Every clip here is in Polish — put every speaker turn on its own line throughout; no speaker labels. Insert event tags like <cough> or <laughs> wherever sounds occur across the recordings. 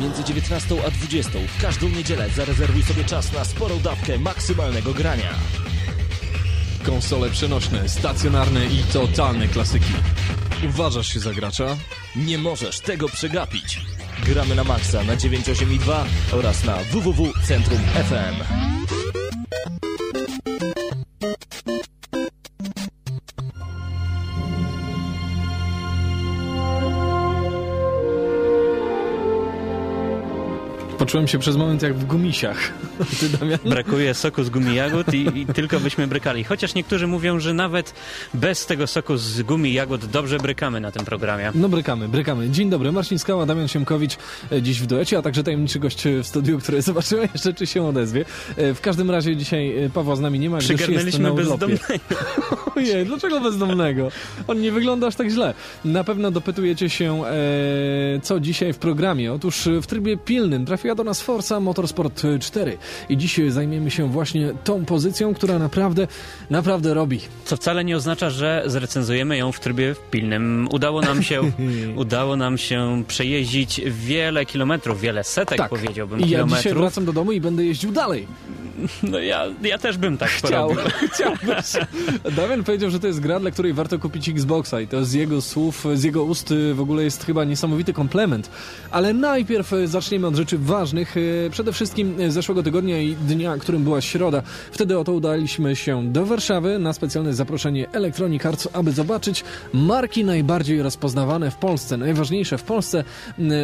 między 19 a 20 w każdą niedzielę zarezerwuj sobie czas na sporą dawkę maksymalnego grania.
Konsole przenośne, stacjonarne i totalne klasyki. Uważasz się za gracza?
Nie możesz tego przegapić. Gramy na maksa na 982 oraz na www.centrum.fm.
Poczułem się przez moment jak w gumisiach. <laughs> Ty, Damian?
Brakuje soku z gumi jagód i, i, tylko byśmy brykali. Chociaż niektórzy mówią, że nawet bez tego soku z gumi jagód dobrze brykamy na tym programie.
No brykamy, brykamy. Dzień dobry, Marcin Skała, Damian Siemkowicz e, dziś w duecie, a także tajemniczy gość w studiu, który <laughs> zobaczymy jeszcze, czy się odezwie. E, w każdym razie dzisiaj e, Pawła z nami nie ma, gdyż jest na
bezdomnego. <laughs>
Ojej, dlaczego bezdomnego? On nie wygląda aż tak źle. Na pewno dopytujecie się, e, co dzisiaj w programie. Otóż w trybie pilnym trafiła do nas Forza Motorsport 4 i dziś zajmiemy się właśnie tą pozycją, która naprawdę, naprawdę robi.
Co wcale nie oznacza, że zrecenzujemy ją w trybie pilnym. Udało nam się, <laughs> udało nam się przejeździć wiele kilometrów, wiele setek
tak.
powiedziałbym
I ja
kilometrów.
dzisiaj wracam do domu i będę jeździł dalej.
No ja, ja też bym tak
Chciał,
porobił. <laughs>
chciałbyś. Damian powiedział, że to jest gra, dla której warto kupić Xboxa i to z jego słów, z jego ust w ogóle jest chyba niesamowity komplement. Ale najpierw zaczniemy od rzeczy ważnych. Y, Przede wszystkim zeszłego tygodnia i dnia, którym była środa. Wtedy oto udaliśmy się do Warszawy na specjalne zaproszenie Electronic Arts, aby zobaczyć marki najbardziej rozpoznawane w Polsce, najważniejsze w Polsce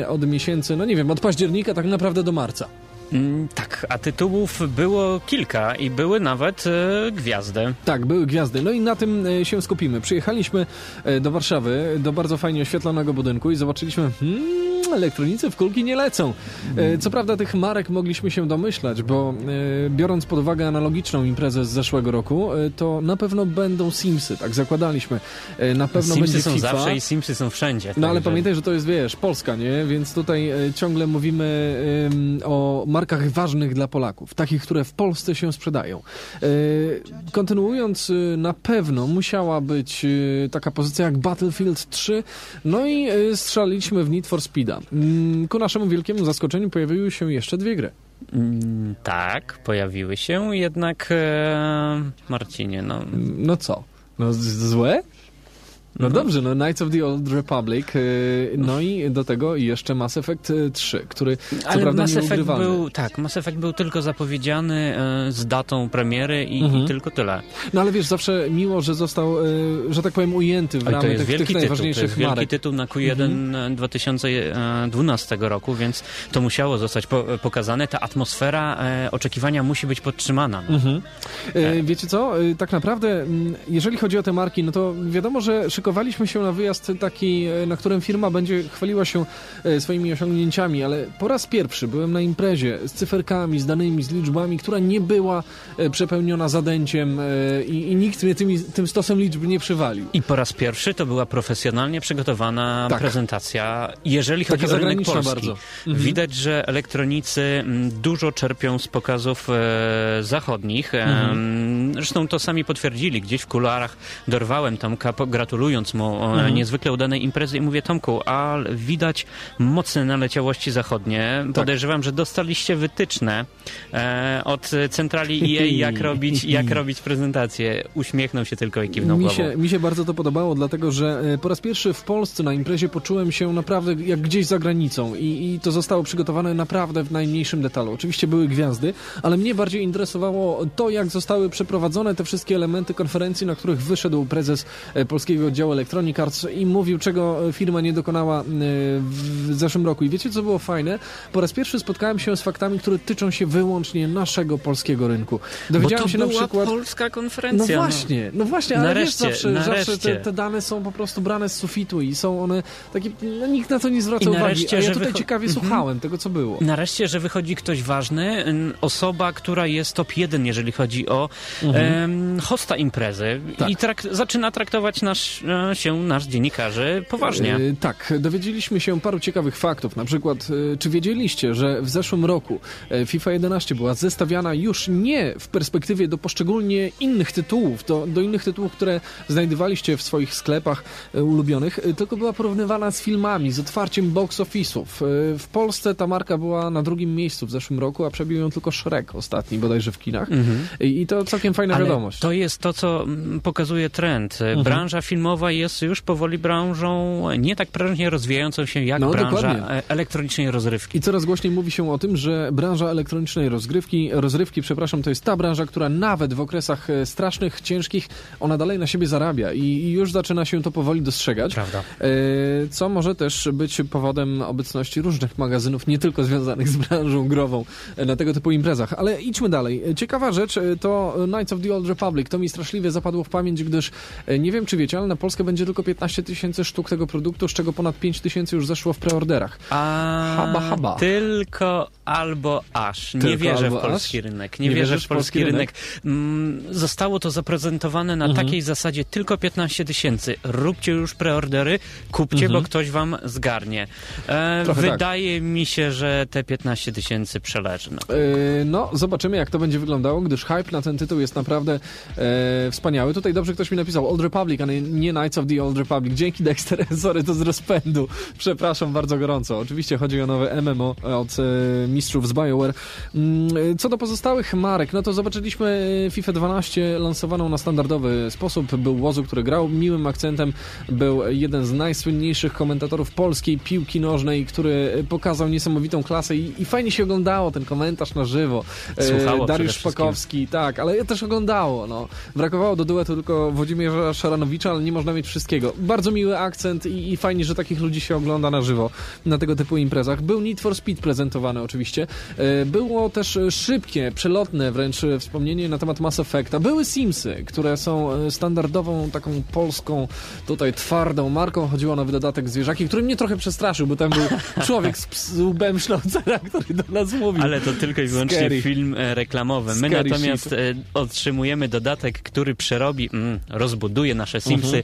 od miesięcy, no nie wiem, od października tak naprawdę do marca.
Mm, tak, a tytułów było kilka i były nawet e, gwiazdy.
Tak, były gwiazdy. No i na tym e, się skupimy. Przyjechaliśmy e, do Warszawy, do bardzo fajnie oświetlonego budynku i zobaczyliśmy, hmm, elektronicy w kulki nie lecą. E, co prawda tych marek mogliśmy się domyślać, bo e, biorąc pod uwagę analogiczną imprezę z zeszłego roku, e, to na pewno będą Simsy, tak zakładaliśmy. Na pewno
Simsy
będzie
są
FIFA.
zawsze i Simsy są wszędzie.
No ale
także-
pamiętaj, że to jest, wiesz, Polska, nie? Więc tutaj ciągle mówimy o markach ważnych dla Polaków, takich, które w Polsce się sprzedają. Kontynuując, na pewno musiała być taka pozycja jak Battlefield 3, no i strzeliliśmy w Need for Speeda. Mm, ku naszemu wielkiemu zaskoczeniu pojawiły się jeszcze dwie gry.
Mm, tak, pojawiły się, jednak e, Marcinie, no...
No co? No złe? No
No.
dobrze, no Knights of the Old Republic, y, no i do tego jeszcze Mass Effect y, 3, który co
Ale
prawda
Mass Effect był, tak, Mass Effect był tylko zapowiedziany e, z datą premiery i,
Mhm.
i tylko tyle.
No ale wiesz, zawsze miło, że został, y, że tak powiem, ujęty w
to jest
tych, tych
tytuł, to
najważniejszych
jest wielki
marek.
tytuł na Q1 2012 roku, więc to musiało zostać po, pokazane. Ta atmosfera oczekiwania musi być podtrzymana. No.
Mhm. Y, Wiecie co, y, tak naprawdę mm, jeżeli chodzi o te marki, no to wiadomo, że szykowaliśmy się na wyjazd taki, y, na którym firma będzie chwaliła się y, swoimi osiągnięciami, ale po raz pierwszy byłem na imprezie z cyferkami, z danymi, z liczbami, która nie była y, przepełniona zadęciem i, i nikt mnie tymi, tym stosem liczb nie przywalił.
I po raz pierwszy to była profesjonalnie przygotowana
Tak.
prezentacja, jeżeli
Taka
chodzi o rynek polski.
bardzo. Mhm.
Widać, że elektronicy mm, dużo czerpią z pokazów e, zachodnich. E,
Mhm.
Zresztą to sami potwierdzili. Gdzieś w kuluarach dorwałem Tomka, gratulując mu
Mhm.
niezwykle udanej imprezy i mówię, Tomku, a widać mocne naleciałości zachodnie.
Tak.
Podejrzewam, że dostaliście wytyczne e, od centrali EA, jak robić, jak <laughs> robić prezentację. Uśmiechnął się tylko i kiwnął
Mi
głową.
się, mi się bardzo to podobało, dlatego że e, po raz pierwszy w Polsce na imprezie poczułem się naprawdę jak gdzieś za granicą i, i to zostało przygotowane naprawdę w najmniejszym detalu. Oczywiście były gwiazdy, ale mnie bardziej interesowało to, jak zostały przeprowadzone te wszystkie elementy konferencji, na których wyszedł prezes e, polskiego oddziału Electronic Arts i mówił, czego e, firma nie dokonała e, w zeszłym roku. I wiecie, co było fajne? Po raz pierwszy spotkałem się z faktami, które tyczą się wyłącznie naszego polskiego rynku. Dowiedziałem się na przykład...
polska
No
konferencja.
właśnie, no właśnie, ale
Nareszcie,
wiesz, zawsze, zawsze te, te dane są po prostu brane z sufitu i są one takie, no nikt na to nie zwraca
I
uwagi,
nareszcie,
a ja tutaj ciekawie
Mhm.
słuchałem tego, co było.
Nareszcie, że wychodzi ktoś ważny, osoba, która jest top 1, jeżeli chodzi o
Mhm.
Em, hosta imprezy
Tak.
i trak zaczyna traktować nasz, e, się nasz dziennikarzy poważnie.
E, tak, dowiedzieliśmy się paru ciekawych faktów. Na przykład, e, czy wiedzieliście, że w zeszłym roku FIFA 11 była zestawiana już nie w perspektywie do poszczególnie innych tytułów, do, do innych tytułów, które znajdowaliście w swoich sklepach ulubionych, tylko była porównywana z filmami, z otwarciem box office'ów. W Polsce ta marka była na drugim miejscu w zeszłym roku, a przebił ją tylko Shrek ostatni, bodajże w kinach. I, I to całkiem fajna
Ale
wiadomość.
to jest to, co mm, pokazuje trend.
Mhm.
Branża filmowa jest już powoli branżą nie tak prężnie rozwijającą się jak
No,
branża
dokładnie.
e, elektronicznej rozrywki.
I coraz głośniej mówi się o tym, że branża elektronicznej rozgrywki, rozrywki, przepraszam, to jest ta branża, która nawet w okresach e, strasznych, ciężkich, ona dalej na siebie zarabia i, już zaczyna się to powoli dostrzegać.
Prawda.
E, Co może też być powodem obecności różnych magazynów, nie tylko związanych z branżą grową e, na tego typu imprezach. Ale idźmy dalej. E, Ciekawa rzecz e, to Knights of the Old Republic. To mi straszliwie zapadło w pamięć, gdyż e, nie wiem czy wiecie, ale na Polskę będzie tylko 15 tysięcy sztuk tego produktu, z czego ponad 5 tysięcy już zeszło w preorderach.
A
Haba, haba.
tylko albo aż. Nie
Tylko
wierzę w polski
aż?
rynek. Nie,
Nie
wierzę w polski rynek. Mm, Zostało to zaprezentowane na
Mhm.
takiej zasadzie tylko 15 tysięcy. Róbcie już preordery, kupcie, bo ktoś wam zgarnie. E,
tak.
wydaje mi się, że te 15 tysięcy przeleży. No.
Yy, No, zobaczymy jak to będzie wyglądało, gdyż hype na ten tytuł jest naprawdę e, wspaniały. Tutaj dobrze ktoś mi napisał Old Republic, a nie, nie Knights of the Old Republic. Dzięki Dexter, <laughs> sorry, to z rozpędu. Przepraszam bardzo gorąco. Oczywiście chodzi o nowe MMO od e, mistrzów z BioWare. Mm, e, Co do pozostałych marek, no to zobaczyliśmy FIFA 12 lansowaną na standardowy sposób. Był Łozu, który grał. Miłym akcentem był jeden z najsłynniejszych komentatorów polskiej piłki nożnej, który pokazał niesamowitą klasę i, i fajnie się oglądało ten komentarz na żywo. E,
Słuchało
Dariusz. Szpakowski, tak, ale też oglądało. No. Brakowało do duetu tylko Włodzimierza Szaranowicza, ale nie można mieć wszystkiego. Bardzo miły akcent i, i fajnie, że takich ludzi się ogląda na żywo na tego typu imprezach. Był Need for Speed prezentowany oczywiście. E, Było też e, szybkie, przelotne wręcz e, wspomnienie na temat Mass Effecta. Były Simsy, które są standardową, taką polską, tutaj twardą marką. Chodziło nowy dodatek Zwierzaki, który mnie trochę przestraszył, bo tam był <laughs> człowiek z, z łbem który do nas mówił.
Ale to tylko i wyłącznie
Scary.
film reklamowy. My
Scary
natomiast
shit.
e, otrzymujemy dodatek, który przerobi, mm, rozbuduje nasze Simsy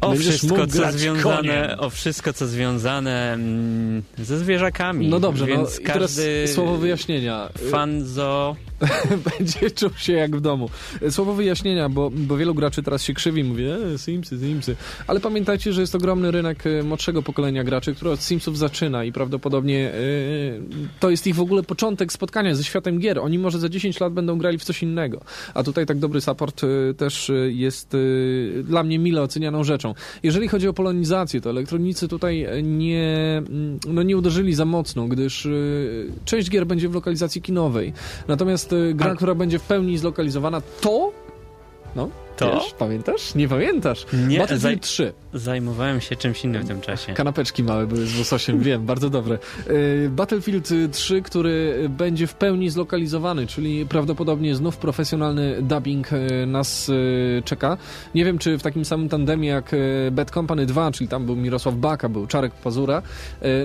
o
Będziesz
wszystko, co związane,
koniem.
o wszystko, co związane mm, ze zwierzakami.
No dobrze,
Więc
no i teraz
każdy
słowo wyjaśnienia.
fan zo... <laughs>
będzie czuł się jak w domu. Słowo wyjaśnienia, bo, bo wielu graczy teraz się krzywi, mówi, e, Simsy, Simsy. Ale pamiętajcie, że jest ogromny rynek e, młodszego pokolenia graczy, który od Simsów zaczyna i prawdopodobnie e, to jest ich w ogóle początek spotkania ze światem gier. Oni może za 10 lat będą grali w coś innego. A tutaj tak dobry support e, też jest dla mnie mile ocenianą rzeczą. Jeżeli chodzi o polonizację, to elektronicy tutaj nie, mm, no nie uderzyli za mocno, gdyż część gier będzie w lokalizacji kinowej. Natomiast gra,
A-
która będzie w pełni zlokalizowana, to... No,
To?
Wiesz, pamiętasz? Nie pamiętasz?
Nie,
Battlefield
zaj-
3.
Zajmowałem się czymś innym w tym czasie.
Kanapeczki małe były z łososiem, wiem, <laughs> bardzo dobre. E, Battlefield 3, który będzie w pełni zlokalizowany, czyli prawdopodobnie znów profesjonalny dubbing e, nas czeka. Nie wiem, czy w takim samym tandemie jak Bad Company 2, czyli tam był Mirosław Baka, był Czarek Pazura.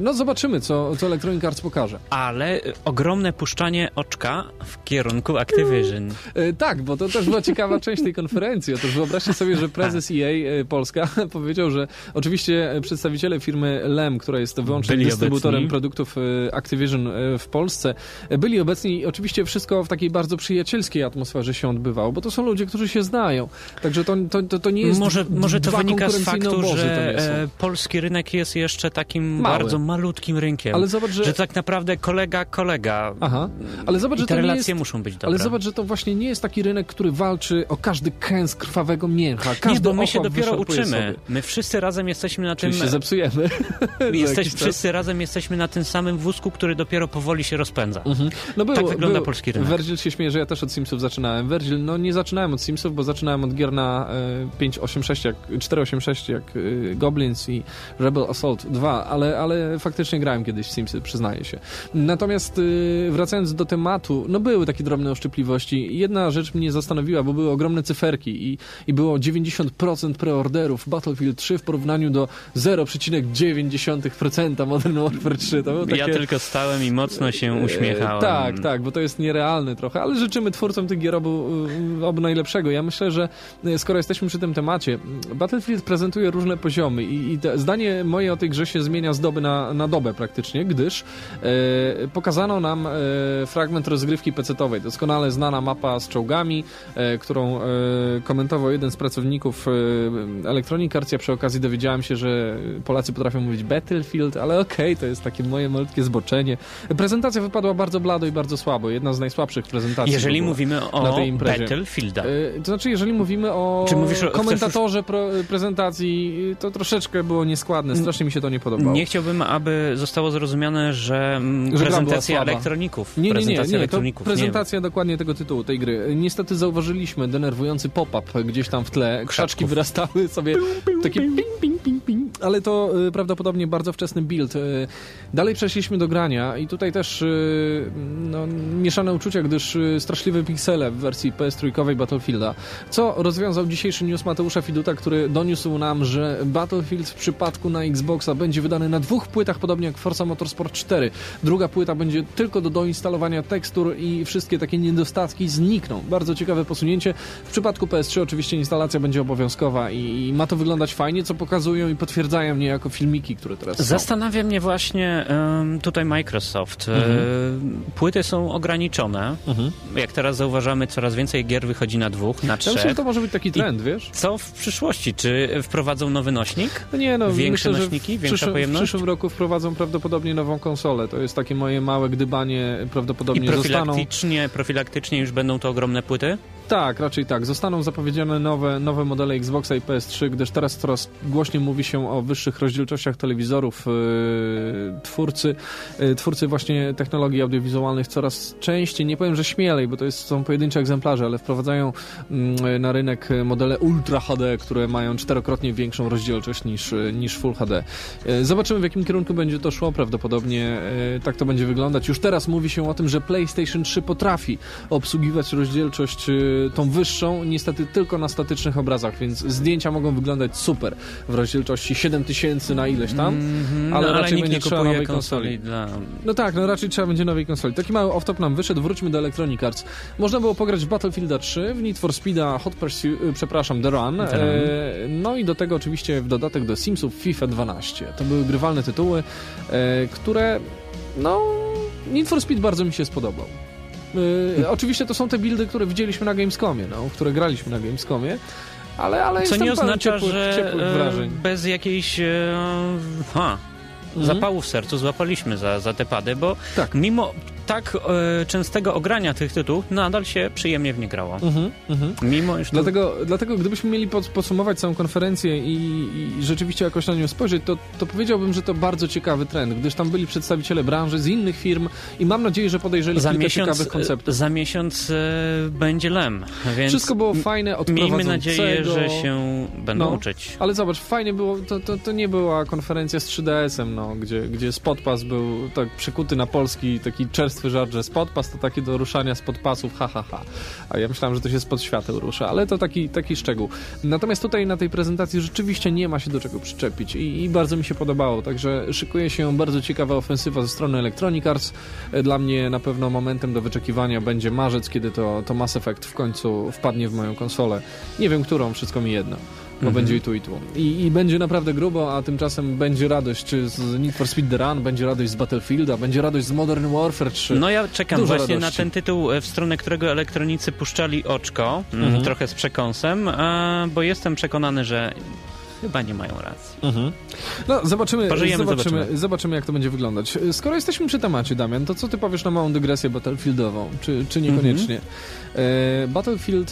No zobaczymy, co, co Electronic Arts pokaże.
Ale ogromne puszczanie oczka w kierunku Activision.
Tak, bo to też była ciekawa <laughs> część tej konferencji. Otóż wyobraźcie sobie, że prezes EA e, Polska <laughs> powiedział, że oczywiście e, przedstawiciele firmy LEM, która jest wyłącznym
Byli
dystrybutorem
obecni.
produktów e, Activision w Polsce, byli obecni i oczywiście wszystko w takiej bardzo przyjacielskiej atmosferze się odbywało, bo to są ludzie, którzy się znają. Także to, to, to, to nie jest
Może, może to wynika z faktu, że polski rynek jest jeszcze takim
Mały.
bardzo malutkim rynkiem.
Ale zobacz, że...
Że tak naprawdę kolega, kolega.
Aha, ale zobacz,
I
że
te
to nie
relacje
jest...
muszą być dobre.
Ale zobacz, że to właśnie nie jest taki rynek, który walczy o każdy kęs krwawego mięcha.
nie,
Każdy
bo my się dopiero uczymy.
Sobie.
My wszyscy razem jesteśmy na tym.
Czyli się zepsujemy. <laughs>
Jesteś, wszyscy razem jesteśmy na tym samym wózku, który dopiero powoli się rozpędza.
Mhm. No było,
Tak wygląda
było.
polski rynek.
Virgil się śmieje, że ja też od Simsów zaczynałem. Virgil, no nie zaczynałem od Simsów, bo zaczynałem od gier na e, 586, jak, 486 jak e, Goblins i Rebel Assault 2, ale, ale faktycznie grałem kiedyś w Simsy, przyznaję się. Natomiast e, wracając do tematu, no były takie drobne oszczypliwości. Jedna rzecz mnie zastanowiła, bo były ogromne cyferki i, i było 90% preorderów Battlefield 3 w porównaniu do 0,9% Modern Warfare 3. To było takie...
Ja tylko stałem i mocno się uśmiechałem.
E, tak, tak, bo to jest nierealne trochę, ale życzymy twórcom tych gier obu, e, obu najlepszego. Ja myślę, że e, skoro jesteśmy przy tym temacie, Battlefield prezentuje różne poziomy i, i zdanie moje o tej grze się zmienia z doby na, na dobę praktycznie, gdyż e, pokazano nam e, fragment rozgrywki pecetowej. Doskonale znana mapa z czołgami, e, którą komentował jeden z pracowników Electronic Arts. Ja przy okazji dowiedziałem się, że Polacy potrafią mówić Battlefield, ale okej, okay, to jest takie moje malutkie zboczenie. Prezentacja wypadła bardzo blado i bardzo słabo. Jedna z najsłabszych prezentacji.
Jeżeli mówimy o Battlefielda.
To znaczy, jeżeli mówimy o, o komentatorze pro, prezentacji, to troszeczkę było nieskładne. Strasznie mi się to nie podobało.
Nie chciałbym, aby zostało zrozumiane, że, mm, że prezentacja elektroników.
Nie, nie, nie, nie. To prezentacja nie. dokładnie tego tytułu, tej gry. Niestety zauważyliśmy denerwujący pop-up gdzieś tam w tle. Krzaczki wyrastały sobie takie ping, ping, ping, ping. Ale to y, prawdopodobnie bardzo wczesny build. Y, dalej przeszliśmy do grania i tutaj też y, no, mieszane uczucia, gdyż straszliwe piksele w wersji PS3 Battlefielda. Co rozwiązał dzisiejszy news Mateusza Fiduta, który doniósł nam, że Battlefield w przypadku na Xboxa będzie wydany na dwóch płytach, podobnie jak Forza Motorsport 4. Druga płyta będzie tylko do doinstalowania tekstur i wszystkie takie niedostatki znikną. Bardzo ciekawe posunięcie. W przypadku PS3 oczywiście instalacja będzie obowiązkowa i, i ma to wyglądać fajnie, co pokazują i potwierdzają niejako filmiki, które teraz są.
Zastanawia mnie właśnie tutaj Microsoft. Mhm. E, płyty są ograniczone. Mhm. Jak teraz zauważamy, coraz więcej gier wychodzi na dwóch, na trzech. Ja
myślę, że to może być taki trend,
I
wiesz?
Co w przyszłości? Czy wprowadzą nowy nośnik?
No nie, no,
Większe
myślę,
nośniki? Większa
przyszłym,
pojemność?
W przyszłym roku wprowadzą prawdopodobnie nową konsolę. To jest takie moje małe gdybanie. Prawdopodobnie
I profilaktycznie, zostaną... profilaktycznie już będą to ogromne płyty?
Tak, raczej tak. Zostaną zapowiedziane nowe, nowe modele Xboxa i PS3, gdyż teraz coraz głośniej mówi się o wyższych rozdzielczościach telewizorów. Yy, twórcy, yy, twórcy właśnie technologii audiowizualnych coraz częściej, nie powiem, że śmielej, bo to jest, są pojedyncze egzemplarze, ale wprowadzają yy, na rynek modele Ultra HD, które mają czterokrotnie większą rozdzielczość niż, niż Full HD. Yy, zobaczymy, w jakim kierunku będzie to szło. Prawdopodobnie tak to będzie wyglądać. Już teraz mówi się o tym, że PlayStation 3 potrafi obsługiwać rozdzielczość tą wyższą, niestety tylko na statycznych obrazach, więc zdjęcia mogą wyglądać super w rozdzielczości 7000 na ileś tam, mm -hmm, ale, no, ale raczej będzie trzeba nowej konsoli. dla... No tak, no raczej trzeba będzie nowej konsoli. Taki mały off-top nam wyszedł, wróćmy do Electronic Arts. Można było pograć w Battlefielda 3, w Need for Speeda Hot Pursuit, y, przepraszam, The Run, e, no i do tego oczywiście w dodatek do Simsów FIFA 12. To były grywalne tytuły, e, które no Need for Speed bardzo mi się spodobał. Yy, oczywiście to są te buildy, które widzieliśmy na Gamescomie, no, które graliśmy na Gamescomie. Ale, ale
Co nie oznacza, ciepłych, że ciepłych e, bez jakiejś e, ha, mhm. zapału w sercu złapaliśmy za, za te pady, bo tak. mimo tak e, częstego ogrania tych tytułów nadal się przyjemnie w nie grało. Mhm, mhm.
Mimo iż to... dlatego, dlatego gdybyśmy mieli pod, podsumować całą konferencję i, i, rzeczywiście jakoś na nią spojrzeć, to, to powiedziałbym, że to bardzo ciekawy trend, gdyż tam byli przedstawiciele branży z innych firm i mam nadzieję, że podejrzeli za kilka miesiąc, ciekawych konceptów.
Za miesiąc e, będzie LEM, więc
Wszystko było fajne,
Miejmy nadzieję, że się będą no, uczyć.
Ale zobacz, fajnie było, to, to, to nie była konferencja z 3DS-em, no, gdzie, gdzie Spotpass był tak przykuty na polski, taki czerstwy martwy żart, że spodpas to takie do ruszania spod pasów, ha, ha, ha. A ja myślałem, że to się spod świateł rusza, ale to taki, taki szczegół. Natomiast tutaj na tej prezentacji rzeczywiście nie ma się do czego przyczepić i, i bardzo mi się podobało, także szykuje się bardzo ciekawa ofensywa ze strony Electronic Arts. Dla mnie na pewno momentem do wyczekiwania będzie marzec, kiedy to, to Mass Effect w końcu wpadnie w moją konsolę. Nie wiem którą, wszystko mi jedno bo mhm. będzie i tu i tu. I, I, będzie naprawdę grubo, a tymczasem będzie radość z Need for Speed The Run, będzie radość z Battlefielda, będzie radość z Modern Warfare 3.
No ja czekam Dużo właśnie radości. na ten tytuł, e, w stronę którego elektronicy puszczali oczko, mm, mhm. trochę z przekąsem, bo jestem przekonany, że Chyba nie mają racji. Mhm.
No, zobaczymy, zobaczymy, zobaczymy. zobaczymy, jak to będzie wyglądać. Skoro jesteśmy przy temacie, Damian, to co ty powiesz na małą dygresję Battlefieldową? Czy, czy niekoniecznie? Mhm. E, Battlefield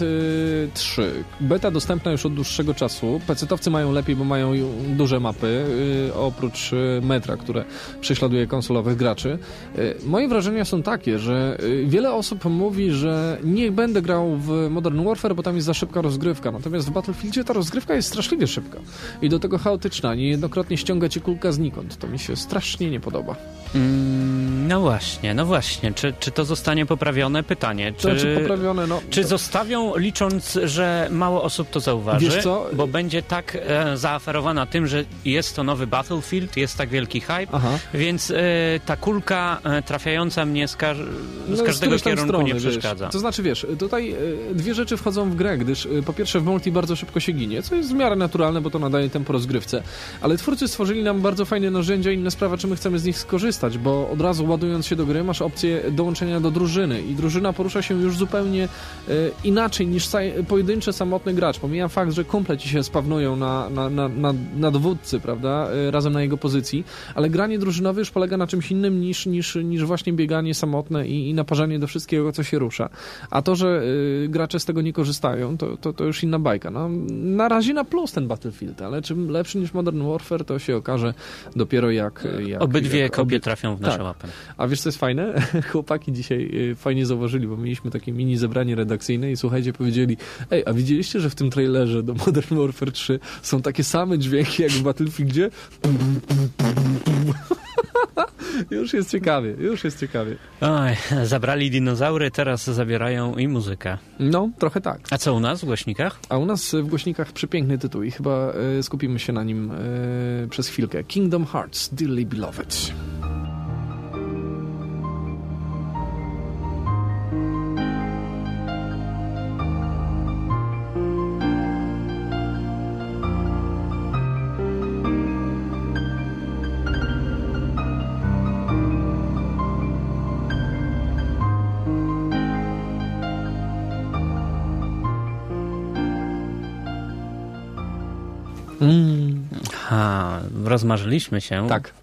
3. E, Beta dostępna już od dłuższego czasu. Pecetowcy mają lepiej, bo mają duże mapy, e, oprócz metra, które prześladuje konsolowych graczy. Moje wrażenia są takie, że wiele osób mówi, że nie będę grał w Modern Warfare, bo tam jest za szybka rozgrywka. Natomiast w Battlefieldzie ta rozgrywka jest straszliwie szybka. I do tego chaotyczna. Niejednokrotnie ściąga cię kulka znikąd. To mi się strasznie nie podoba.
Mm, no właśnie, no właśnie. Czy, czy to zostanie poprawione? Pytanie. Czy,
to, czy poprawione, no,
czy to... zostawią, licząc, że mało osób to zauważy? Wiesz co? Bo będzie tak e, zaaferowana tym, że jest to nowy Battlefield, jest tak wielki hype, Aha. więc e, ta kulka e, trafiająca mnie z, ka z no, każdego z kierunku strony, nie przeszkadza.
Wiesz, to znaczy, wiesz, tutaj e, dwie rzeczy wchodzą w grę, gdyż e, po pierwsze w multi bardzo szybko się ginie, co jest w miarę naturalne, bo to nadaje tempo rozgrywce, ale twórcy stworzyli nam bardzo fajne narzędzia, inna sprawa, czy my chcemy z nich skorzystać, bo od razu ładując się do gry masz opcję dołączenia do drużyny i drużyna porusza się już zupełnie e, inaczej niż pojedynczy, samotny gracz. Pomijam fakt, że kumple ci się spawnują na, na, na, na, na dowódcy, prawda, razem na jego pozycji, ale granie drużynowe już polega na czymś innym niż, niż, niż właśnie bieganie samotne i, i naparzanie do wszystkiego, co się rusza. A to, że y, gracze z tego nie korzystają, to, to, to już inna bajka. No, na razie na plus ten Battlefield, ale czym lepszy niż Modern Warfare, to się okaże dopiero jak... jak
Obydwie jak, kopie trafią w nasze tak. łapę.
A wiesz, co jest fajne? <laughs> Chłopaki dzisiaj y, fajnie zauważyli, bo mieliśmy takie mini zebranie redakcyjne i słuchajcie, powiedzieli, ej, a widzieliście, że w tym trailerze do Modern Warfare 3 są takie same dźwięki jak w Battlefieldzie? Już jest ciekawie, już jest ciekawie.
Oj, zabrali dinozaury, teraz zabierają i muzykę.
No, trochę tak.
A co u nas w głośnikach?
A u nas w głośnikach przepiękny tytuł i chyba y, skupimy się na nim y, przez chwilkę. Kingdom Hearts, Dearly Beloved.
Rozmarzyliśmy się.
Tak.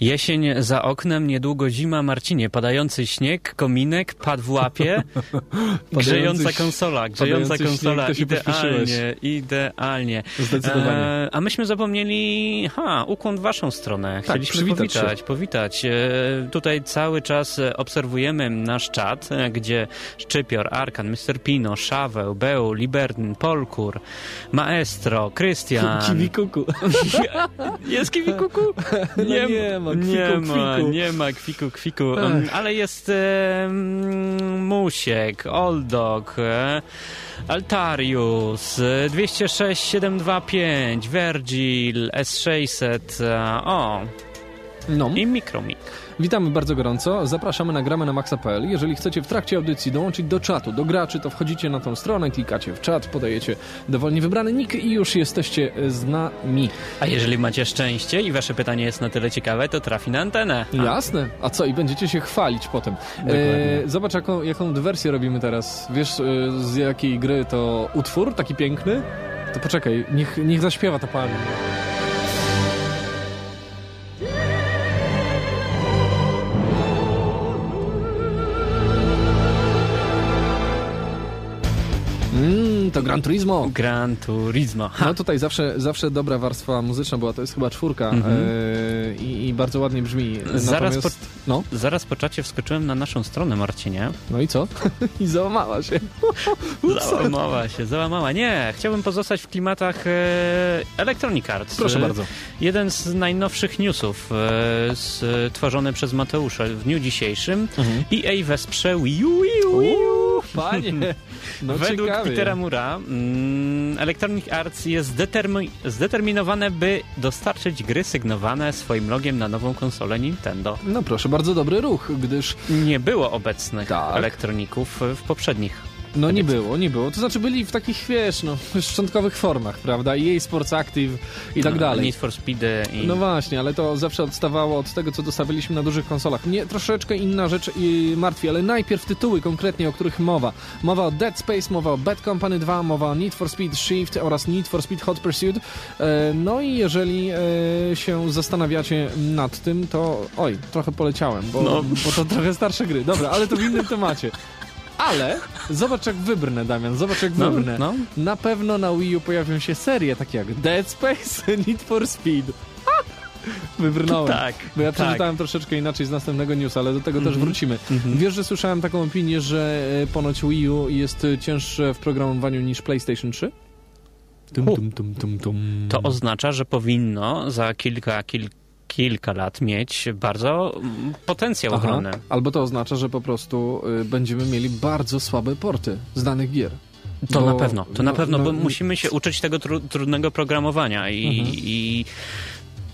Jesień za oknem, niedługo zima, Marcinie. Padający śnieg, kominek, pad w łapie, <laughs> grzejąca konsola, grzejąca konsola. idealnie, idealnie.
Zdecydowanie. E,
a myśmy zapomnieli, ha, ukłon w waszą stronę. Tak, Chcieliśmy tak, powitać, się. powitać. E, tutaj cały czas obserwujemy nasz czat, e, gdzie Szczypior, Arkan, Mr. Pino, Szaweł, Beł, Libertyn, Polkur, Maestro, Krystian.
Kiwi kuku. <laughs>
Jest kiwi kuku? <laughs>
No nie, nie ma, kwiku,
nie ma, kwiku. nie ma kwiku, kwiku. Um, ale jest e, Musiek, Oldog, e, Altarius, 206 725, Virgil, S600, e, o, no. i Micromic.
Witamy bardzo gorąco. Zapraszamy na gramy na maxa.pl. Jeżeli chcecie w trakcie audycji dołączyć do czatu, do graczy, to wchodzicie na tą stronę, klikacie w czat, podajecie dowolnie wybrany nick i już jesteście z nami.
A jeżeli macie szczęście i wasze pytanie jest na tyle ciekawe, to trafi na antenę.
A. Jasne. A co? I będziecie się chwalić potem. E, zobacz, jaką, jaką dywersję robimy teraz. Wiesz, e, z jakiej gry to utwór taki piękny? To poczekaj, niech, niech zaśpiewa ta pani. To Gran Turismo.
Gran Turismo. Ha.
No tutaj zawsze, zawsze dobra warstwa muzyczna była, to jest chyba czwórka e, i, bardzo ładnie brzmi.
Zaraz po, no? zaraz po czacie wskoczyłem na naszą stronę, Marcinie.
No i co? <laughs> I załamała się. <laughs>
załamała się, załamała. Nie, chciałbym pozostać w klimatach e, Electronic Arts.
Proszę bardzo.
Jeden z najnowszych newsów e, stworzony przez Mateusza w dniu dzisiejszym. Mhm. EA wesprze Wii U. Wii U, Wii U.
Panie, <laughs> no
Według ciekawie. Petera Mura mm, Electronic Arts jest zdetermi zdeterminowane, by dostarczyć gry sygnowane swoim logiem na nową konsolę Nintendo.
No proszę, bardzo dobry ruch, gdyż...
Nie było obecnych tak. elektroników w poprzednich
no nie było, nie było. To znaczy byli w takich, wiesz, no, szczątkowych formach, prawda? I jej Sports Active i tak no, dalej.
Need for Speed i...
No właśnie, ale to zawsze odstawało od tego, co dostawaliśmy na dużych konsolach. Mnie troszeczkę inna rzecz martwi, ale najpierw tytuły konkretnie, o których mowa. Mowa o Dead Space, mowa o Bad Company 2, mowa o Need for Speed Shift oraz Need for Speed Hot Pursuit. E, no i jeżeli e, się zastanawiacie nad tym, to oj, trochę poleciałem, bo, no. bo to trochę starsze gry. Dobra, ale to w innym temacie. Ale zobacz jak wybrnę, Damian, zobacz jak no, wybrnę. No. Na pewno na Wii U pojawią się serie takie jak Dead Space, Need for Speed. Wybrnąłem.
Tak.
Bo ja tak. przeczytałem troszeczkę inaczej z następnego news, ale do tego mm -hmm. też mhm. wrócimy. Mm -hmm. Wiesz, że słyszałem taką opinię, że e, ponoć Wii U jest cięższe w programowaniu niż PlayStation 3?
Tum, tum, tum, to oznacza, że powinno za kilka, kilka kilka lat mieć bardzo potencjał Aha. ogromny.
Albo to oznacza, że po prostu y, będziemy mieli bardzo słabe porty z danych gier.
To bo, na pewno, to no, na pewno, no, bo musimy się uczyć tego tru, trudnego programowania i, mhm. i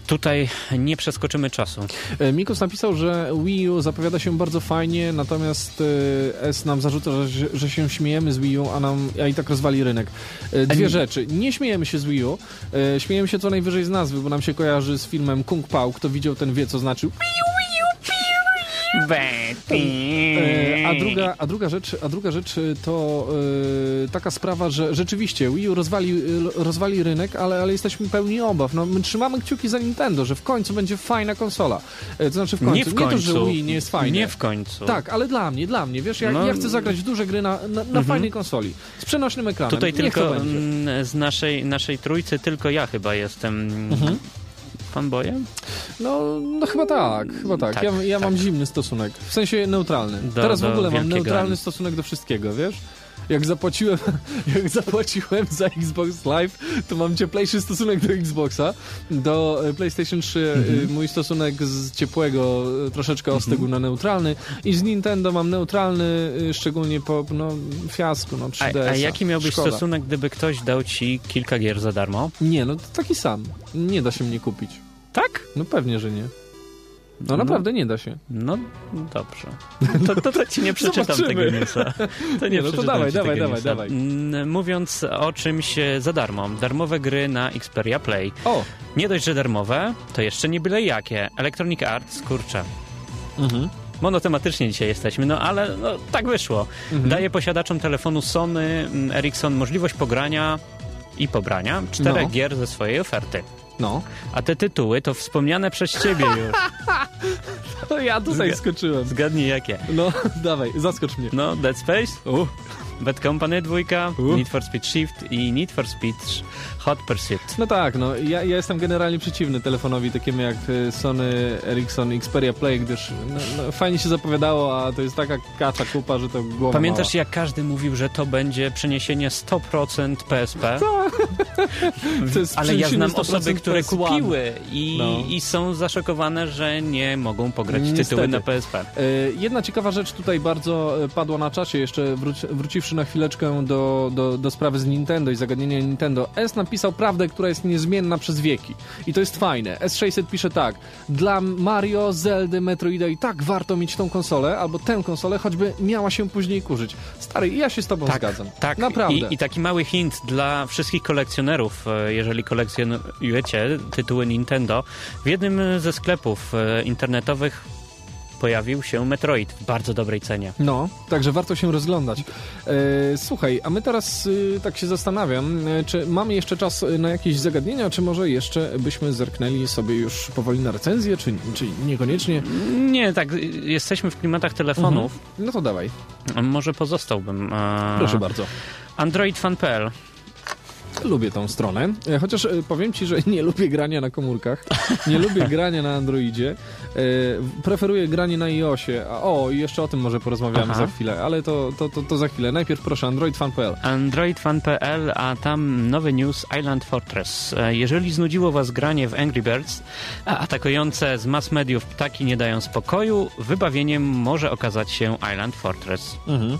tutaj nie przeskoczymy czasu.
E, Mikus napisał, że Wii U zapowiada się bardzo fajnie, natomiast e, S nam zarzuca, że, że się śmiejemy z Wii U, a nam a i tak rozwali rynek. E, dwie rzeczy. Nie śmiejemy się z Wii U, śmiejemy się co najwyżej z nazwy, bo nam się kojarzy z filmem Kung Pao. Kto widział, ten wie, co znaczy Wii U, E, a druga, a druga rzecz, a druga rzecz to yy, taka sprawa, że rzeczywiście Wii U rozwali, rozwali rynek, ale, ale jesteśmy pełni obaw. No, my trzymamy kciuki za Nintendo, że w końcu będzie fajna konsola. E, to znaczy w końcu.
Nie, w końcu.
nie to, że Wii nie jest fajne.
Nie w końcu.
Tak, ale dla mnie, dla mnie, wiesz, ja, no. ja chcę zagrać w duże gry na, na, na mhm. fajnej konsoli. Z przenośnym ekranem.
Tutaj Niech tylko z naszej, naszej trójcy tylko ja chyba jestem mhm fanboyem?
No, no chyba tak, chyba tak. tak ja, ja tak. mam zimny stosunek, w sensie neutralny. Do, Teraz w ogóle mam neutralny stosunek do wszystkiego, wiesz? jak zapłaciłem, <laughs> jak zapłaciłem za Xbox Live, to mam cieplejszy stosunek do Xboxa. Do e, PlayStation 3 e, mhm. mój stosunek z ciepłego e, troszeczkę mhm. ostygł na neutralny i z Nintendo mam neutralny, szczególnie po no, fiasku, no 3DS.
A, a jaki miałbyś Szkoda. stosunek, gdyby ktoś dał ci kilka gier za darmo?
Nie, no taki sam. Nie da się mnie kupić.
Tak?
No pewnie, że nie. No, no naprawdę nie da się.
No dobrze. To, to, to ci nie <laughs> przeczytam tego newsa. <laughs>
To nie, nie no to dawaj, dawaj, dawaj, dawaj.
Mówiąc o czymś za darmo. Darmowe gry na Xperia Play. O! Nie dość, że darmowe, to jeszcze nie byle jakie. Electronic Arts, kurczę. Mhm monotematycznie dzisiaj jesteśmy, no ale no, tak wyszło. Mhm. Daje posiadaczom telefonu Sony mm, Ericsson możliwość pogrania i pobrania czterech no. gier ze swojej oferty. No. A te tytuły to wspomniane przez ciebie już. <laughs>
to ja tutaj Zga skoczyłem.
Zgadnij jakie.
No, <laughs> dawaj, zaskocz mnie.
No, Dead Space. Uh. Bad Company 2, uh. Need for Speed Shift i Need for Speed Hot Pursuit.
No tak, no ja, ja jestem generalnie przeciwny telefonowi takiemu jak y, Sony Ericsson Xperia Play, gdyż no, no, fajnie się zapowiadało, a to jest taka kacza kupa, że to głowa
Pamiętasz
mała.
jak każdy mówił, że to będzie przeniesienie 100% PSP? <laughs> Ale ja znam osoby, które PS1. kupiły i, no. i są zaszokowane, że nie mogą pograć Niestety. tytuły na PSP.
Y, jedna ciekawa rzecz tutaj bardzo y, padła na czasie, jeszcze wróci, wróciwszy na chwileczkę do, do, do sprawy z Nintendo i zagadnienia Nintendo. S napisał napisał prawdę, która jest niezmienna przez wieki. I to jest fajne. S600 pisze tak. Dla Mario, Zeldy, Metroida i tak warto mieć tą konsolę, albo tę konsolę, choćby miała się później kurzyć. Stary, ja się z tobą
tak,
zgadzam.
Tak, Naprawdę. I, I taki mały hint dla wszystkich kolekcjonerów, e, jeżeli kolekcjonujecie tytuły Nintendo. W jednym ze sklepów e, internetowych pojawił się Metroid w bardzo dobrej cenie.
No, także warto się rozglądać. E, słuchaj, a my teraz e, tak się zastanawiam, e, czy mamy jeszcze czas na jakieś zagadnienia, czy może jeszcze byśmy zerknęli sobie już powoli na recenzję, czy, czy niekoniecznie?
Nie, tak, jesteśmy w klimatach telefonów.
Mhm. No to dawaj.
Może pozostałbym.
Proszę bardzo.
AndroidFan.pl
Lubię tą stronę, e, chociaż e, powiem ci, że <laughs> nie lubię grania na komórkach, nie lubię <laughs> grania na Androidzie, e, preferuję granie na iOSie. O, i jeszcze o tym może porozmawiamy Aha. za chwilę, ale to, to, to, to, za chwilę. Najpierw proszę, AndroidFan.pl.
AndroidFan.pl, a tam nowy news Island Fortress. Jeżeli znudziło was granie w Angry Birds, a atakujące z mass mediów ptaki nie dają spokoju, wybawieniem może okazać się Island Fortress. Mhm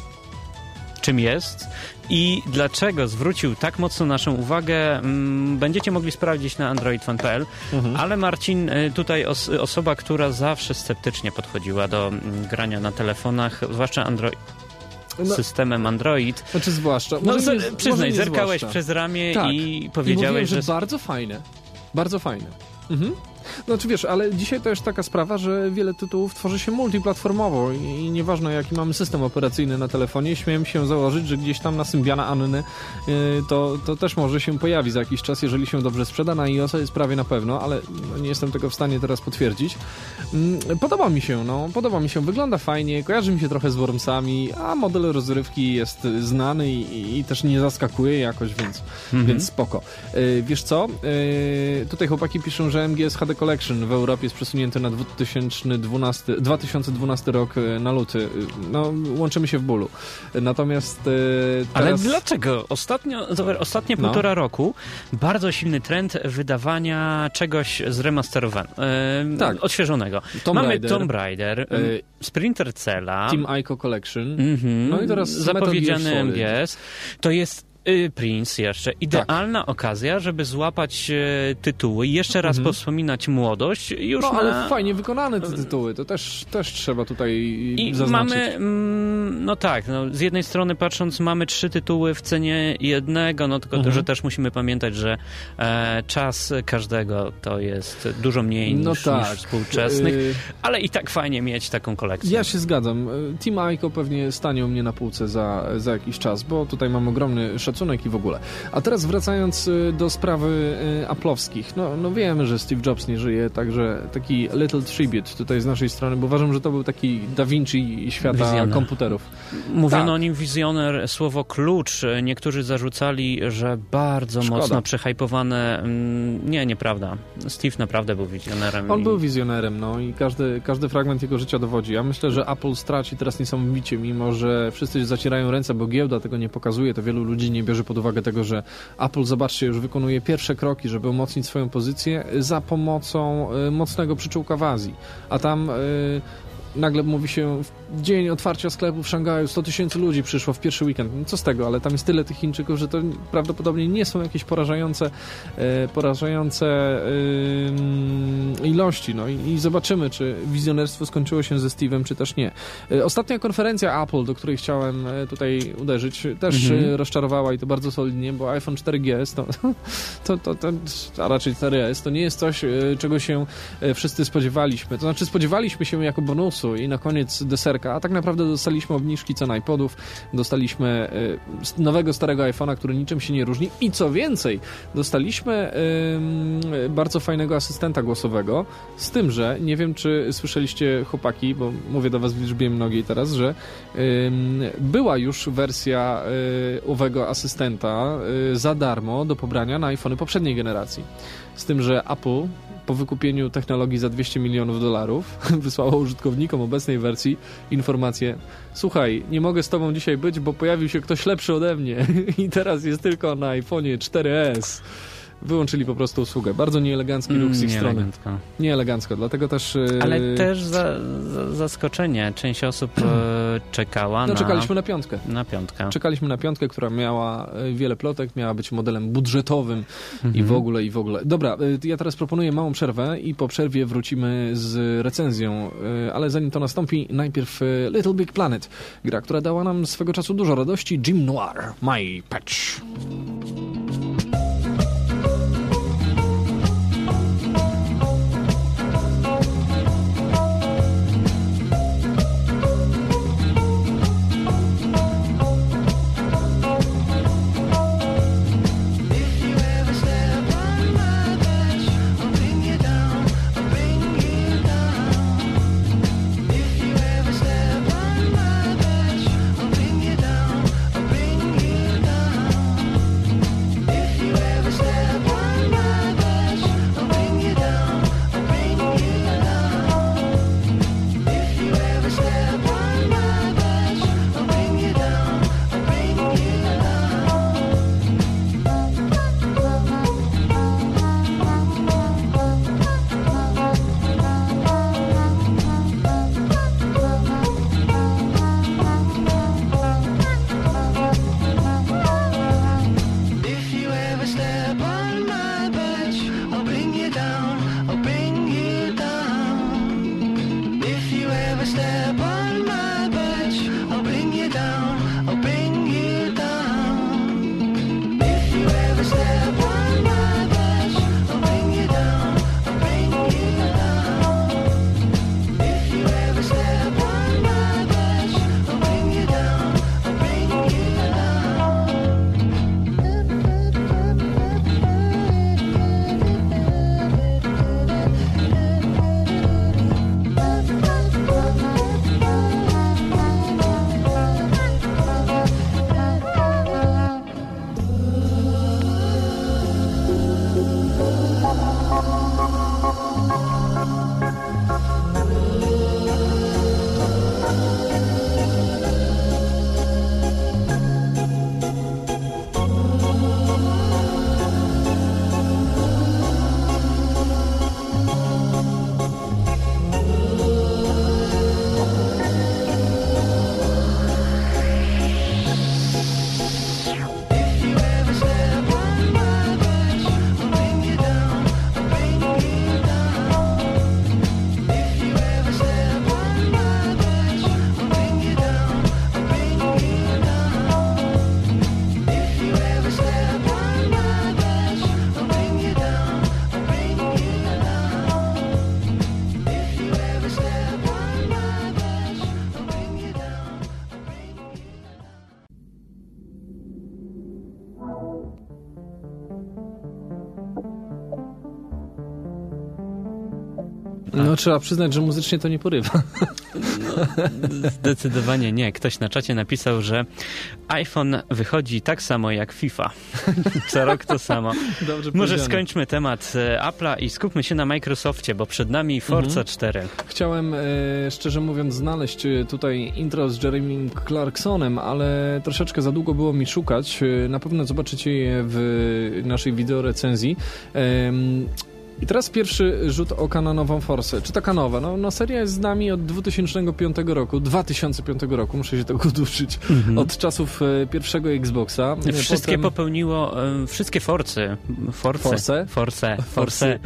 czym jest i dlaczego zwrócił tak mocno naszą uwagę, mm, będziecie mogli sprawdzić na androidfan.pl, mhm. ale Marcin, y, tutaj os osoba, która zawsze sceptycznie podchodziła do mm, grania na telefonach, zwłaszcza Android no, systemem Android.
Znaczy zwłaszcza.
No, może nie, przyznaj, może zerkałeś zwłaszcza. przez ramię tak. i powiedziałeś, I mówiłem,
że... że bardzo fajne. Bardzo fajne. Mhm. Znaczy wiesz, ale dzisiaj to jest taka sprawa, że wiele tytułów tworzy się multiplatformowo i, nieważne jaki mamy system operacyjny na telefonie, śmiem się założyć, że gdzieś tam na Symbiana Anny yy, to, to też może się pojawi za jakiś czas, jeżeli się dobrze sprzeda. Na iOS jest prawie na pewno, ale no, nie jestem tego w stanie teraz potwierdzić. Yy, podoba mi się, no, podoba mi się, wygląda fajnie, kojarzy mi się trochę z Wormsami, a model rozrywki jest znany i, i też nie zaskakuje jakoś, więc, mhm. więc spoko. Yy, wiesz co? Yy, tutaj chłopaki piszą, że MGS HD Collection w Europie jest przesunięty na 2012, 2012 rok na luty. No, łączymy się w bólu. Natomiast teraz...
Ale dlaczego? Ostatnio, ostatnie no. półtora roku bardzo silny trend wydawania czegoś zremasterowanego, e, tak. odświeżonego. Tomb Mamy Raider, Tomb Raider, e, Sprinter Cella,
Team Ico Collection, mm -hmm,
no i teraz zapowiedziany MGS. To jest Prince jeszcze. Idealna tak. okazja, żeby złapać e, tytuły i jeszcze raz mhm. wspominać młodość. Już
no,
na...
ale fajnie wykonane te tytuły. To też, też trzeba tutaj I zaznaczyć.
mamy, mm, no tak, no, z jednej strony patrząc, mamy trzy tytuły w cenie jednego, no tylko mhm. że też musimy pamiętać, że e, czas każdego to jest dużo mniej no niż, tak. niż współczesnych, y... ale i tak fajnie mieć taką kolekcję.
Ja się zgadzam. Team Ico pewnie stanie u mnie na półce za, za jakiś czas, bo tutaj mam ogromny szacunek szacunek i w ogóle. A teraz wracając y, do sprawy y, Apple'owskich. No, no wiemy, że Steve Jobs nie żyje, także taki little tribute tutaj z naszej strony, bo uważam, że to był taki Da Vinci świata wizjoner. komputerów.
Mówiono tak. o nim wizjoner, słowo klucz. Niektórzy zarzucali, że bardzo Szkoda. mocno przehajpowane. Mm, nie, nieprawda. Steve naprawdę był wizjonerem.
On i... był wizjonerem, no i każdy, każdy fragment jego życia dowodzi. Ja myślę, że Apple straci teraz niesamowicie, mimo że wszyscy zacierają ręce, bo giełda tego nie pokazuje, to wielu ludzi nie bierze pod uwagę tego, że Apple, zobaczcie, już wykonuje pierwsze kroki, żeby umocnić swoją pozycję za pomocą y, mocnego przyczółka w Azji. A tam y, nagle mówi się w dzień otwarcia sklepu w Szangaju 100 tysięcy ludzi przyszło w pierwszy weekend. No co z tego, ale tam jest tyle tych Chińczyków, że to prawdopodobnie nie są jakieś porażające e, porażające e, ilości. No i, i, zobaczymy, czy wizjonerstwo skończyło się ze Steve'em, czy też nie. E, ostatnia konferencja Apple, do której chciałem e, tutaj uderzyć, też mhm. E, rozczarowała i to bardzo solidnie, bo iPhone 4GS to, <laughs> to, to, to a raczej 4S to nie jest coś, e, czego się wszyscy spodziewaliśmy. To znaczy spodziewaliśmy się jako bonusu i na koniec deserka, a tak naprawdę dostaliśmy obniżki cen iPodów, dostaliśmy y, nowego starego iPhone'a, który niczym się nie różni. I co więcej, dostaliśmy y, bardzo fajnego asystenta głosowego, z tym, że nie wiem, czy słyszeliście chłopaki, bo mówię do was w liczbie mnogiej teraz, że y, była już wersja owego asystenta za darmo do pobrania na iPhony poprzedniej generacji. Z tym, że Apple po wykupieniu technologii za 200 milionów dolarów <laughs> wysłało użytkownikom obecnej wersji informację słuchaj, nie mogę z tobą dzisiaj być, bo pojawił się ktoś lepszy ode mnie <laughs> i teraz jest tylko na iPhone'ie 4S wyłączyli po prostu usługę. Bardzo nieelegancki ruch z ich mm, strony. Nieelegancko, dlatego też...
E, Ale też za, za, zaskoczenie. Część osób e, czekała
no, na... czekaliśmy na piątkę.
Na piątkę.
Czekaliśmy na piątkę, która miała e, wiele plotek, miała być modelem budżetowym mhm. i w ogóle, i w ogóle. Dobra, ja teraz proponuję małą przerwę i po przerwie wrócimy z recenzją, ale zanim to nastąpi, najpierw Little Big Planet, gra, która dała nam swego czasu dużo radości, Jim Noir, My Patch. Trzeba przyznać, że muzycznie to nie porywa.
No, zdecydowanie nie. Ktoś na czacie napisał, że iPhone wychodzi tak samo jak FIFA. <laughs> Co rok to samo. Dobrze Może skończmy temat e, Apple'a i skupmy się na Microsoftie, bo przed nami Forza mhm. 4.
Chciałem, e, szczerze mówiąc, znaleźć e, tutaj intro z Jeremy Clarksonem, ale troszeczkę za długo było mi szukać. Na pewno zobaczycie je w naszej wideo recenzji. I teraz pierwszy rzut oka na nową Forsę. Czy taka nowa? No, no seria jest z nami od 2005 roku, 2005 roku, muszę się tego <laughs> duszyć, mhm. od czasów e, pierwszego Xboxa.
Wszystkie Potem... popełniło, e, wszystkie Forcy, Force, Force, Force, <laughs> Force,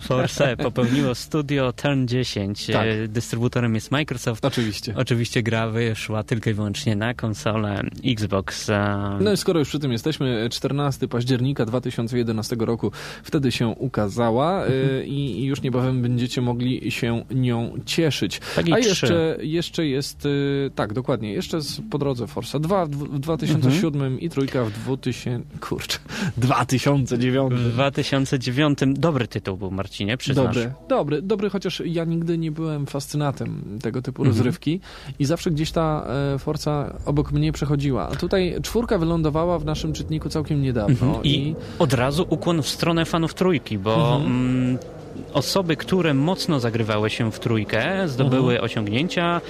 Force popełniło studio Turn 10. Tak. E, dystrybutorem jest Microsoft.
Oczywiście.
Oczywiście gra wyszła tylko i wyłącznie na konsolę Xbox.
No i skoro już przy tym jesteśmy, 14 października 2011 roku wtedy się ukazała. Y, i już niebawem będziecie mogli się nią cieszyć. Tak A jeszcze, jeszcze jest, y, tak, dokładnie, jeszcze jest po drodze Forza 2 w 2007 mhm. i trójka w 2000, kurczę, <laughs> 2009.
W 2009, dobry tytuł był, Marcinie, przyznasz.
Dobry, dobry, dobry, chociaż ja nigdy nie byłem fascynatem tego typu mhm. rozrywki i zawsze gdzieś ta e, Forza obok mnie przechodziła. A tutaj czwórka wylądowała w naszym czytniku całkiem niedawno. Mhm.
I, I, od razu ukłon w stronę fanów trójki, bo osoby, które mocno zagrywały się w trójkę, zdobyły mhm. osiągnięcia,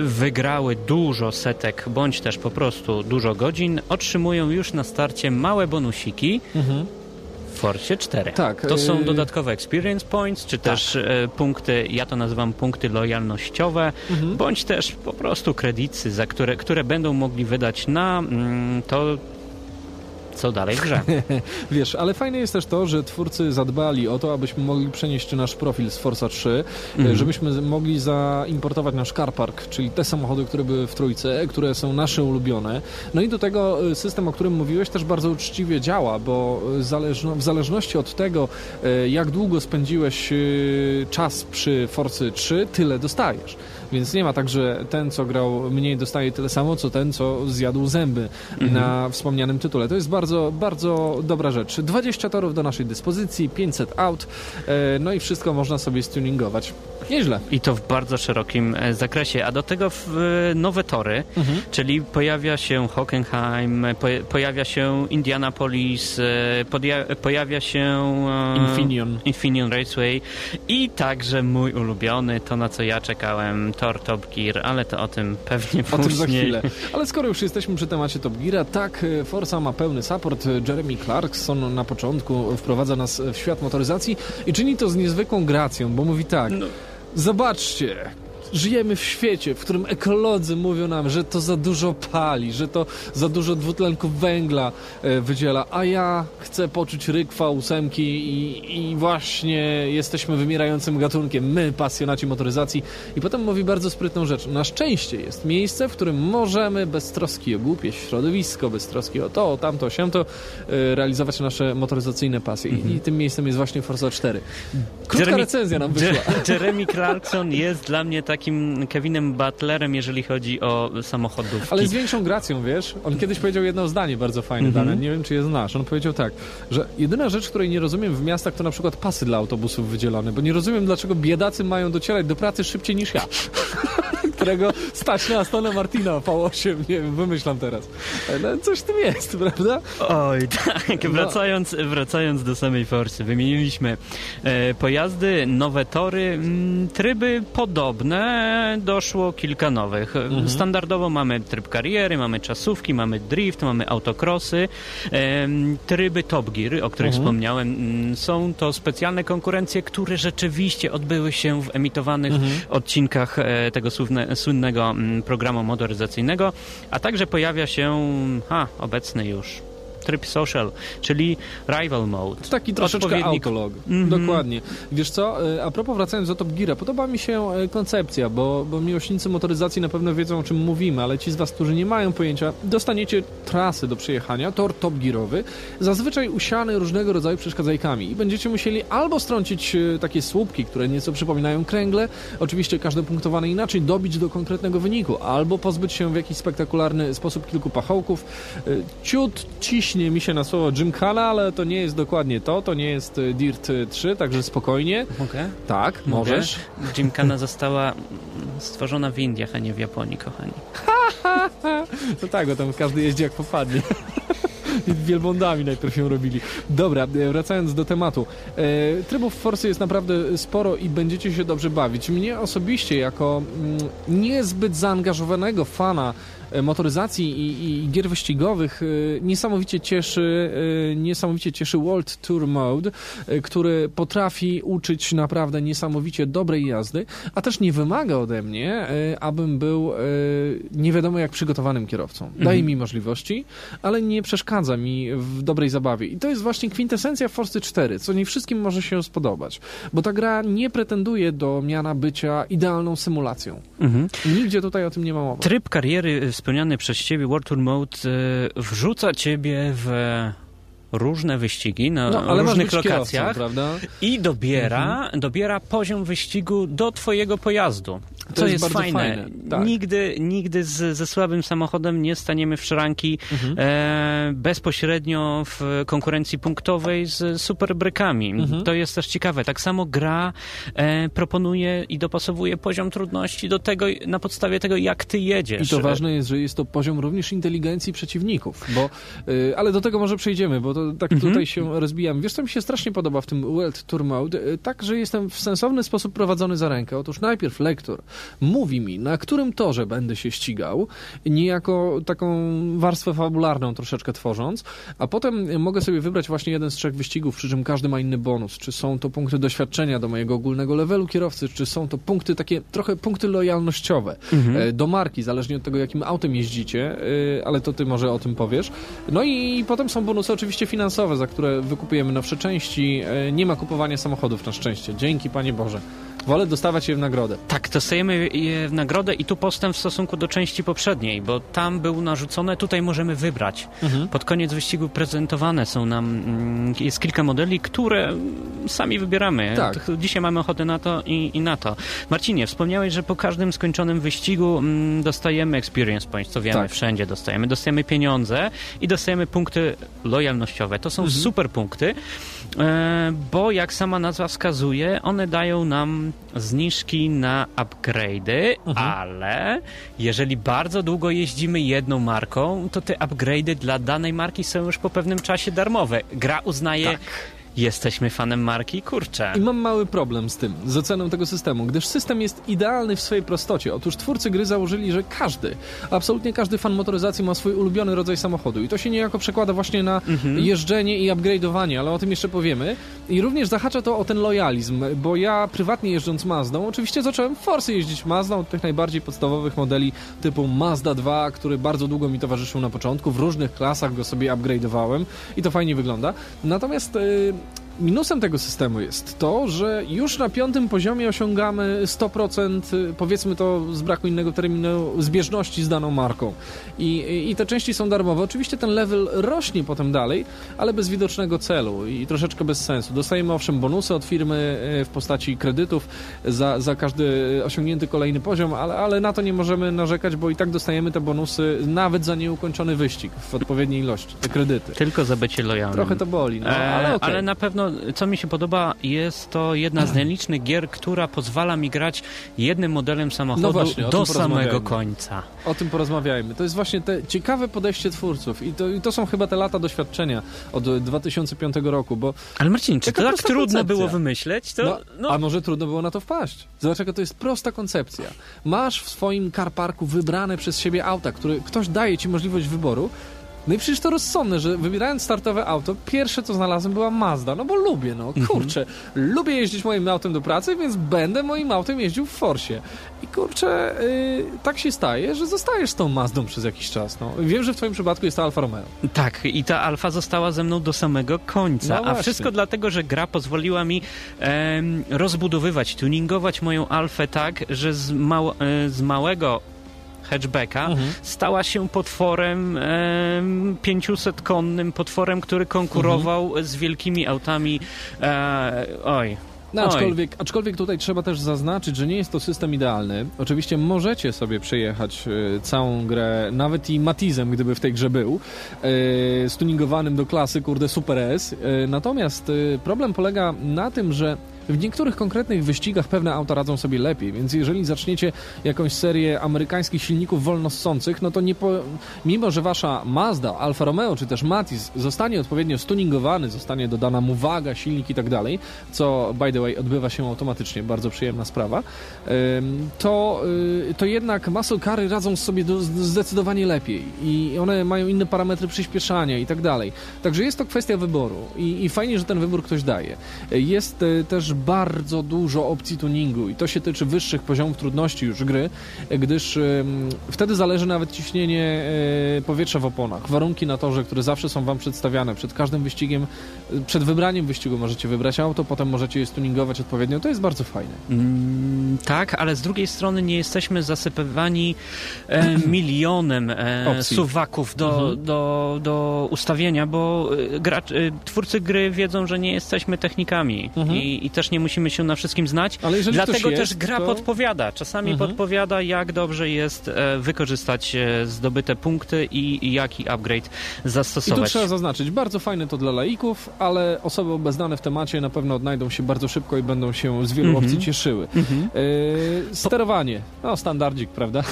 wygrały dużo setek, bądź też po prostu dużo godzin, otrzymują już na starcie małe bonusiki. Mhm. W Forcie 4. Tak. To są y, dodatkowe experience points, czy tak. też e, punkty, ja to nazywam punkty lojalnościowe, mhm. bądź też po prostu kredyty, za które, które będą mogli wydać na mm, to, co dalej w grze. <laughs>
Wiesz, ale fajne jest też to, że twórcy zadbali o to, abyśmy mogli przenieść nasz profil z Forza 3, mm. żebyśmy mogli zaimportować nasz car park, czyli te samochody, które były w trójce, które są nasze ulubione. No i do tego e, system, o którym mówiłeś, też bardzo uczciwie działa, bo zależno, w zależności od tego, e, jak długo spędziłeś czas przy Forcy 3, tyle dostajesz. Więc nie ma tak, że ten, co grał mniej, dostaje tyle samo, co ten, co zjadł zęby mhm. na wspomnianym tytule. To jest bardzo, bardzo dobra rzecz. 20 torów do naszej dyspozycji, 500 aut, e, no i wszystko można sobie stuningować. Nieźle.
I to w bardzo szerokim e, zakresie. A do tego e, nowe tory, mhm. czyli pojawia się Hockenheim, pojawia się Indianapolis, pojawia się
Infineon.
Infineon Raceway i także mój ulubiony, to na co ja czekałem, tor Top Gear, ale to o tym pewnie o później.
O tym za chwilę. <laughs> Ale skoro już jesteśmy przy temacie Top Geara, tak, e, Forza ma pełny support. Jeremy Clarkson na początku wprowadza nas w świat motoryzacji i czyni to z niezwykłą gracją, bo mówi tak... No. Zobaczcie, żyjemy w świecie, w którym ekolodzy mówią nam, że to za dużo pali, że to za dużo dwutlenku węgla e, wydziela, a ja chcę poczuć ryk V8 i, i właśnie jesteśmy wymierającym gatunkiem, my, pasjonaci motoryzacji. I potem mówi bardzo sprytną rzecz. Na szczęście jest miejsce, w którym możemy bez troski o głupie środowisko, bez troski o to, o tamto, się to e, realizować nasze motoryzacyjne pasje. I, I tym miejscem jest właśnie Forza 4. Krótka Jeremy, recenzja nam wyszła.
Jeremy Clarkson jest dla mnie taki takim Kevinem Butlerem, jeżeli chodzi o samochodów.
Ale z większą gracją, wiesz? On kiedyś powiedział jedno zdanie bardzo fajne, mm -hmm. nie wiem czy je znasz. On powiedział tak, że jedyna rzecz, której nie rozumiem w miastach, to na przykład pasy dla autobusów wydzielone, bo nie rozumiem, dlaczego biedacy mają docierać do pracy szybciej niż ja. <laughs> którego stać na Astona Martina V8, nie wiem, wymyślam teraz. No, coś w tym jest, prawda?
Oj, tak. Wracając, no. wracając do samej Forsy, wymieniliśmy e, pojazdy, nowe tory, m, mm, tryby podobne, doszło kilka nowych. Mhm. Standardowo mamy tryb kariery, mamy czasówki, mamy drift, mamy autokrosy. Tryby Top Gear, o których mhm. wspomniałem, mm, są to specjalne konkurencje, które rzeczywiście odbyły się w emitowanych mhm. odcinkach e, tego słynne, słynnego mm, programu motoryzacyjnego, a także pojawia się ha, obecny już tryb social, czyli rival mode.
Taki troszeczkę autolog. Mm -hmm. Dokładnie. Wiesz co, e, a propos wracając do Top Geara, podoba mi się e, koncepcja, bo, bo miłośnicy motoryzacji na pewno wiedzą o czym mówimy, ale ci z Was, którzy nie mają pojęcia, dostaniecie trasy do przejechania, tor Top Gearowy, zazwyczaj usiany różnego rodzaju przeszkadzajkami i będziecie musieli albo strącić e, takie słupki, które nieco przypominają kręgle, oczywiście każde punktowane inaczej, dobić do konkretnego wyniku, albo pozbyć się w jakiś spektakularny sposób kilku pachołków, ciut, ciś ciśnie mi się na słowo Gymkhana, ale to nie jest dokładnie to, to nie jest y, Dirt 3, także spokojnie.
Mogę?
Tak, Mogę. możesz.
Gymkhana została stworzona w Indiach, a nie w Japonii, kochani. <laughs>
no tak, bo tam każdy jeździ jak popadnie. <laughs> Wielbłądami najpierw ją robili. Dobra, e, wracając do tematu. E, trybów Forcy jest naprawdę sporo i będziecie się dobrze bawić. Mnie osobiście, jako mm, niezbyt zaangażowanego fana motoryzacji i, i gier wyścigowych e, niesamowicie cieszy, e, niesamowicie cieszy World Tour Mode, który potrafi uczyć naprawdę niesamowicie dobrej jazdy, a też nie wymaga ode mnie, abym był nie wiadomo jak przygotowanym kierowcą. Daje mhm. mi możliwości, ale nie przeszkadza mi w dobrej zabawie. I to jest właśnie kwintesencja Forcy 4, co nie wszystkim może się spodobać, bo ta gra nie pretenduje do miana bycia idealną symulacją. Mhm. Nigdzie tutaj o tym nie ma mowy.
Tryb kariery wspomniany przez ciebie World Tour Mode e, wrzuca ciebie w różne wyścigi na no, różnych lokacjach i dobiera, mhm. dobiera poziom wyścigu do twojego pojazdu. To, to jest, jest fajne. fajne. Tak. Nigdy, nigdy z, ze słabym samochodem nie staniemy w szranki mhm. e, bezpośrednio w konkurencji punktowej z superbrykami. Mhm. To jest też ciekawe. Tak samo gra e, proponuje i dopasowuje poziom trudności do tego, na podstawie tego, jak ty jedziesz.
I to ważne jest, że jest to poziom również inteligencji przeciwników, bo, e, ale do tego może przejdziemy, bo to tak mhm. tutaj się rozbijam. Wiesz, co mi się strasznie podoba w tym World Tour Mode? E, tak, że jestem w sensowny sposób prowadzony za rękę. Otóż najpierw lektor mówi mi, na którym torze będę się ścigał, niejako taką warstwę fabularną troszeczkę tworząc, a potem mogę sobie wybrać właśnie jeden z trzech wyścigów, przy czym każdy ma inny bonus. Czy są to punkty doświadczenia do mojego ogólnego levelu kierowcy, czy są to punkty takie, trochę punkty lojalnościowe mhm. E, do marki, zależnie od tego, jakim autem jeździcie, e, ale to ty może o tym powiesz. No i potem są bonusy oczywiście finansowe, za które wykupujemy nowsze części. E, nie ma kupowania samochodów na szczęście. Dzięki, Panie Boże. Wolę dostawać je w nagrodę.
Tak, dostajemy je w nagrodę i tu postęp w stosunku do części poprzedniej, bo tam był narzucone, tutaj możemy wybrać. Mhm. Pod koniec wyścigu prezentowane są nam, mm, jest kilka modeli, które sami wybieramy. Tak. Dzisiaj mamy ochotę na to i, i na to. Marcinie, wspomniałeś, że po każdym skończonym wyścigu mm, dostajemy experience points, co wiemy, tak. wszędzie dostajemy. Dostajemy pieniądze i dostajemy punkty lojalnościowe. To są mhm. super punkty, bo jak sama nazwa wskazuje, one dają nam zniżki na upgrade'y, mhm. ale jeżeli bardzo długo jeździmy jedną marką, to te upgrade'y dla danej marki są już po pewnym czasie darmowe. Gra uznaje tak jesteśmy fanem marki, kurczę.
I mam mały problem z tym, z oceną tego systemu, gdyż system jest idealny w swojej prostocie. Otóż twórcy gry założyli, że każdy, absolutnie każdy fan motoryzacji ma swój ulubiony rodzaj samochodu i to się niejako przekłada właśnie na mhm. jeżdżenie i upgrade'owanie, ale o tym jeszcze powiemy. I również zahacza to o ten lojalizm, bo ja prywatnie jeżdżąc Mazdą, oczywiście zacząłem forsy jeździć Mazdą od tych najbardziej podstawowych modeli typu Mazda 2, który bardzo długo mi towarzyszył na początku, w różnych klasach go sobie upgrade'owałem i to fajnie wygląda. Natomiast yy, Minusem tego systemu jest to, że już na piątym poziomie osiągamy 100%, powiedzmy to z braku innego terminu, zbieżności z daną marką. I, I te części są darmowe. Oczywiście ten level rośnie potem dalej, ale bez widocznego celu i troszeczkę bez sensu. Dostajemy owszem bonusy od firmy e, w postaci kredytów za, za każdy osiągnięty kolejny poziom, ale, ale na to nie możemy narzekać, bo i tak dostajemy te bonusy nawet za nieukończony wyścig w odpowiedniej ilości, te kredyty.
Tylko za bycie lojalnym.
Trochę to boli, no, ale,
e, okay. ale na pewno co mi się podoba, jest to jedna z nielicznych gier, która pozwala mi grać jednym modelem samochodu no właśnie, do samego końca.
O tym porozmawiajmy. To jest właśnie te ciekawe podejście twórców i to, i to są chyba te lata doświadczenia od 2005 roku, bo...
Ale Marcin, czy to tak trudno koncepcja. było wymyśleć? To,
no, no... A może trudno było na to wpaść? Zobacz, jaka to jest prosta koncepcja. Masz w swoim carparku wybrane przez siebie auta, które ktoś daje ci możliwość wyboru no i przecież to rozsądne, że wybierając startowe auto, pierwsze co znalazłem była Mazda, no bo lubię, no mhm. kurczę, mhm. lubię jeździć moim autem do pracy, więc będę moim autem jeździł w Forsie. I kurczę, yy, tak się staje, że zostajesz z tą Mazdą przez jakiś czas, no. Wiem, że w twoim przypadku jest to Alfa Romeo.
Tak, i ta Alfa została ze mną do samego końca, no a wszystko dlatego, że gra pozwoliła mi rozbudowywać, tuningować moją Alfę tak, że z, mał, e, z małego hatchbacka, mhm. stała się potworem e, 500-konnym, potworem, który konkurował mhm. z wielkimi autami. E, oj,
No, aczkolwiek, aczkolwiek tutaj trzeba też zaznaczyć, że nie jest to system idealny. Oczywiście możecie sobie przejechać y, całą grę, nawet i Matizem, gdyby w tej grze był, y, stuningowanym do klasy, kurde, Super S. Y, natomiast problem polega na tym, że w niektórych konkretnych wyścigach pewne auta radzą sobie lepiej, więc jeżeli zaczniecie jakąś serię amerykańskich silników wolnossących, no to nie po... mimo, że wasza Mazda, Alfa Romeo czy też Matiz zostanie odpowiednio stuningowany, zostanie dodana mu waga, silnik i tak dalej, co by the way odbywa się automatycznie, bardzo przyjemna sprawa, to, y, to jednak muscle cary radzą sobie zdecydowanie lepiej i one mają inne parametry przyspieszania i tak dalej. Także jest to kwestia wyboru i, i fajnie, że ten wybór ktoś daje. Jest y, bardzo dużo opcji tuningu i to się tyczy wyższych poziomów trudności już gry, gdyż wtedy zależy nawet ciśnienie e, powietrza w oponach, warunki na torze, które zawsze są Wam przedstawiane przed każdym wyścigiem, przed wybraniem wyścigu możecie wybrać auto, potem możecie je tuningować odpowiednio, to jest bardzo fajne. Mm,
tak, ale z drugiej strony nie jesteśmy zasypywani e, <clears throat> milionem e, suwaków do, mhm. do, do ustawienia, bo e, gracz, e, twórcy gry wiedzą, że nie jesteśmy technikami mhm. i, i też też nie musimy się na wszystkim znać. Ale Dlatego jest, też gra to... podpowiada. Czasami mhm. podpowiada, jak dobrze jest e, wykorzystać e, zdobyte punkty i, jaki upgrade zastosować.
I tu trzeba zaznaczyć, bardzo fajne to dla laików, ale osoby obeznane w temacie na pewno odnajdą się bardzo szybko i będą się z wielu mhm. opcji cieszyły. Mhm. E, sterowanie, no standardzik, prawda? <laughs>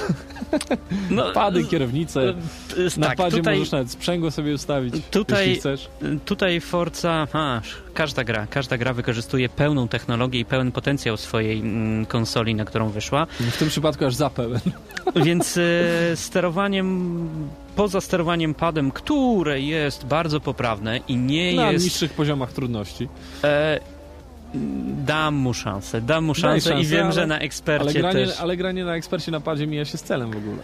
No, Pady, kierownice. Na tak, padzie tutaj, możesz nawet sprzęgło sobie ustawić, tutaj, jeśli chcesz.
Tutaj Forza, a, każda gra, każda gra wykorzystuje pełną technologię i pełen potencjał swojej mm, konsoli, na którą wyszła.
W tym przypadku aż za pełen. <laughs>
Więc e, sterowaniem poza sterowaniem padem, które jest bardzo poprawne i nie
na
jest...
Na niższych poziomach trudności. E,
Dam mu szansę, dam mu szansę, i wiem, ale, że na ekspercie
ale granie,
też...
Ale granie na ekspercie na padzie mija się z celem w ogóle.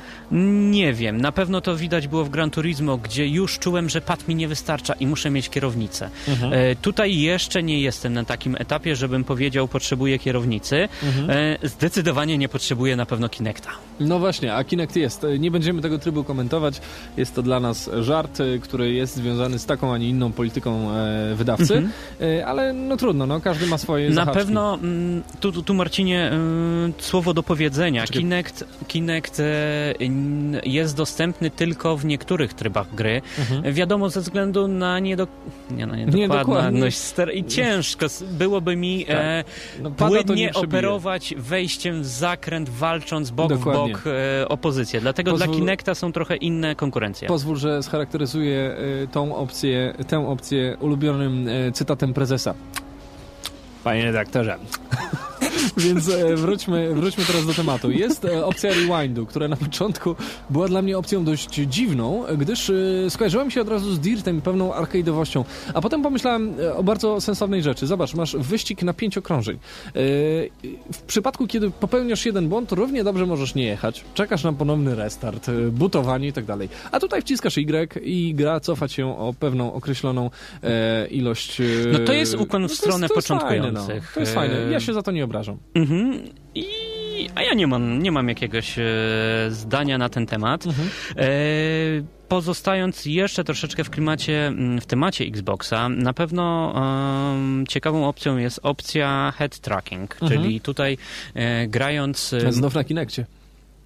Nie wiem, na pewno to widać było w Gran Turismo, gdzie już czułem, że pad mi nie wystarcza i muszę mieć kierownicę. Mhm. E, tutaj jeszcze nie jestem na takim etapie, żebym powiedział, potrzebuję kierownicy. Mhm. E, zdecydowanie nie potrzebuję na pewno Kinecta.
No właśnie, a Kinect jest. E, nie będziemy tego trybu komentować. Jest to dla nas żart, e, który jest związany z taką, a nie inną polityką e, wydawcy, mhm. e, ale no trudno, no każdy ma swoje
Na zahaczki. pewno, mm, tu, tu, tu Marcinie, mm, słowo do powiedzenia. Kinect, Kinect e, jest dostępny tylko w niektórych trybach gry. Mhm. Wiadomo, ze względu na niedo, nie, no, niedokładność i ciężko byłoby mi tak. e, no, płynnie operować wejściem w zakręt, walcząc bok Dokładnie. w bok e, opozycję. Dlatego Pozwól... dla Kinecta są trochę inne konkurencje.
Pozwól, że scharakteryzuję e, tą opcję, tę opcję ulubionym cytatem prezesa. Panie redaktorze, <laughs> Więc e, wróćmy, wróćmy teraz do tematu. Jest e, opcja rewindu, która na początku była dla mnie opcją dość dziwną, gdyż e, skojarzyła mi się od razu z Dirtem i pewną arcade'owością. A potem pomyślałem o bardzo sensownej rzeczy. Zobacz, masz wyścig na pięć okrążeń. W przypadku, kiedy popełniasz jeden błąd, równie dobrze możesz nie jechać. Czekasz na ponowny restart, butowanie i tak dalej. A tutaj wciskasz Y i gra cofa się o pewną określoną ilość...
No to jest ukłon w no stronę to jest, to jest początkujących. Fajne,
no. To jest fajne. Ja się za to nie obrażam.
Mhm. I, a ja nie mam, nie mam jakiegoś e, zdania na ten temat. Mhm. E, pozostając jeszcze troszeczkę w klimacie, mm, w temacie Xboxa, na pewno um, ciekawą opcją jest opcja head tracking, mhm. czyli tutaj e, grając...
Znów na Kinekcie.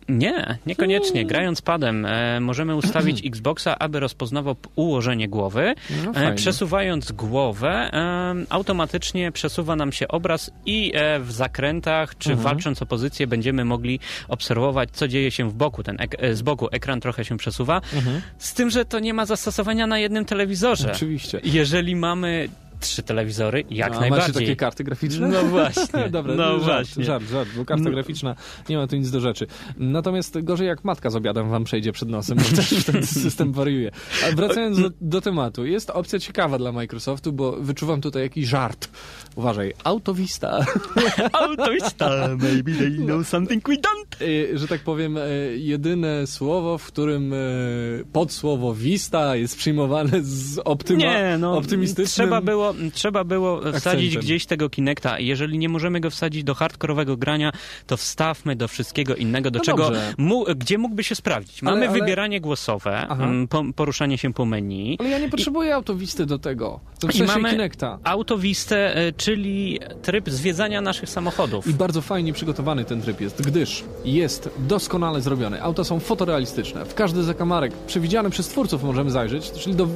Nie, niekoniecznie. Grając padem e, możemy ustawić <clears throat> Xboxa, aby rozpoznawał ułożenie głowy. No e, przesuwając głowę, e, automatycznie przesuwa nam się obraz i e, w zakrętach, czy mhm. walcząc o pozycję, będziemy mogli obserwować, co dzieje się w boku. Ten e, z boku ekran trochę się przesuwa. Mhm. Z tym, że to nie ma zastosowania na jednym telewizorze.
Oczywiście.
Jeżeli mamy trzy telewizory, jak no, najbardziej.
Macie takie karty graficzne?
No właśnie. <laughs>
Dobra, no żart, właśnie. żart, żart, bo karta no. graficzna nie ma tu nic do rzeczy. Natomiast gorzej jak matka z obiadem wam przejdzie przed nosem, bo <laughs> też ten system wariuje. A wracając do, do, tematu, jest opcja ciekawa dla Microsoftu, bo wyczuwam tutaj jakiś żart. Uważaj, Autovista. <laughs>
Autovista, maybe they know something we don't.
Y, że tak powiem, y, jedyne słowo, w którym y, podsłowo Vista jest przyjmowane z optyma, nie, no, optymistycznym
trzeba było, trzeba było wsadzić akcentem. gdzieś tego Kinecta. Jeżeli nie możemy go wsadzić do hardkorowego grania, to wstawmy do wszystkiego innego, do no czego, mu, gdzie mógłby się sprawdzić. Mamy ale, ale... wybieranie głosowe, mm, po, poruszanie się po menu.
Ale ja nie potrzebuję I... autowisty do tego. To w I mamy Kinecta.
autowistę, czyli tryb zwiedzania naszych samochodów.
I bardzo fajnie przygotowany ten tryb jest, gdyż jest doskonale zrobione. Auta są fotorealistyczne. W każdy zakamarek przewidziany przez twórców możemy zajrzeć, czyli do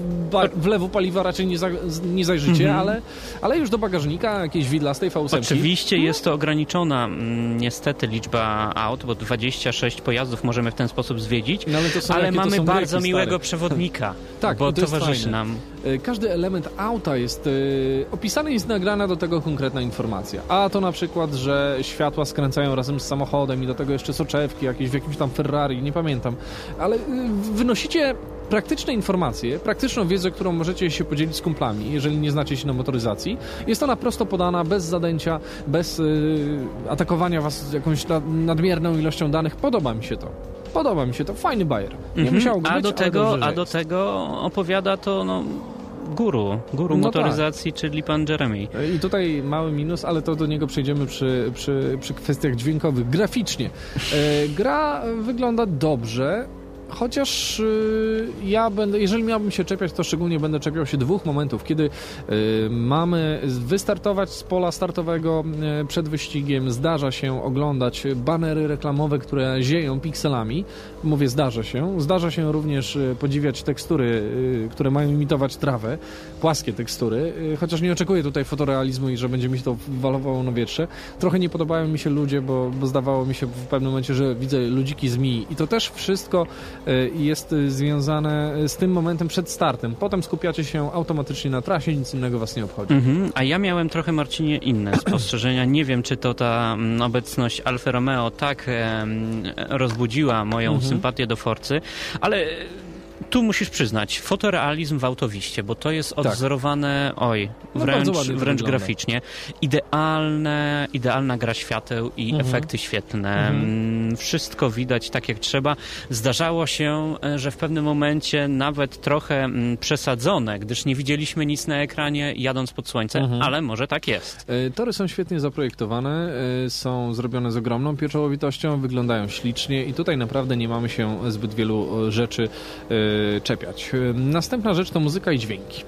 wlewu paliwa raczej nie, za, nie zajrzycie, -hmm. ale, ale już do bagażnika jakieś widlastej V8.
Oczywiście jest to ograniczona mm, niestety liczba aut, bo 26 pojazdów możemy w ten sposób zwiedzić, no, ale, ale mamy bardzo miłego stare. przewodnika, <laughs> tak, bo to towarzyszy nam.
E, każdy element auta jest yy, opisany i jest nagrana do tego konkretna informacja. A to na przykład, że światła skręcają razem z samochodem i do tego jeszcze soczewki jakieś w jakimś tam Ferrari, nie pamiętam. Ale yy, wynosicie praktyczne informacje, praktyczną wiedzę, którą możecie się podzielić z kumplami, jeżeli nie znacie się na motoryzacji. Jest ona prosto podana, bez zadęcia, bez atakowania was jakąś nadmierną ilością danych. Podoba mi się to. Podoba mi się to. Fajny bajer. Nie mm -hmm. musiało
a
być,
do tego, A do tego opowiada to no, guru, guru no motoryzacji, tak. czyli pan Jeremy.
I tutaj mały minus, ale to do niego przejdziemy przy, przy, przy kwestiach dźwiękowych. Graficznie. E, gra wygląda dobrze, Chociaż y, ja będę, jeżeli miałbym się czepiać, to szczególnie będę czepiał się dwóch momentów, kiedy mamy wystartować z pola startowego przed wyścigiem, zdarza się oglądać banery reklamowe, które zieją pikselami. Mówię, zdarza się. Zdarza się również podziwiać tekstury, które mają imitować trawę, płaskie tekstury, chociaż nie oczekuję tutaj fotorealizmu i że będzie mi się to walowało na wietrze. Trochę nie podobają mi się ludzie, bo, bo zdawało mi się w pewnym momencie, że widzę ludziki z mi i to też wszystko Y, jest związane z tym momentem przed startem. Potem skupiacie się automatycznie na trasie, nic innego was nie obchodzi. Mhm.
A ja miałem trochę, Marcinie, inne <clears throat> spostrzeżenia. Nie wiem, czy to ta mm, obecność Alfa Romeo tak rozbudziła moją mhm. Sympatię do Forcy, ale tu musisz przyznać, fotorealizm w autowiście, bo to jest odzorowane, tak. oj, wręcz, no wręcz graficznie. Idealne, idealna gra świateł i mhm. efekty świetlne. Mhm. Mm, wszystko widać tak jak trzeba. Zdarzało się, e, że w pewnym momencie nawet trochę mm, przesadzone, gdyż nie widzieliśmy nic na ekranie jadąc pod słońce, mhm. ale może tak jest.
E, tory są świetnie zaprojektowane, e, są zrobione z ogromną pieczołowitością, wyglądają ślicznie i tutaj naprawdę nie mamy się zbyt wielu rzeczy czepiać. Następna rzecz to muzyka i dźwięki.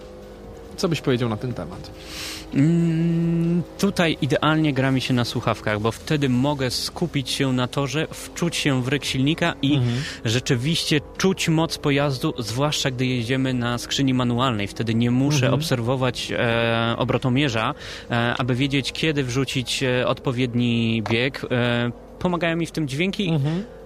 Co byś powiedział na ten temat?
Mm, tutaj idealnie gra mi się na słuchawkach, bo wtedy mogę skupić się na torze, wczuć się w ryk silnika i mhm. rzeczywiście czuć moc pojazdu, zwłaszcza gdy jedziemy na skrzyni manualnej. Wtedy nie muszę mhm. obserwować e, obrotomierza, e, aby wiedzieć, kiedy wrzucić e, odpowiedni bieg. E, pomagają mi w tym dźwięki. Mhm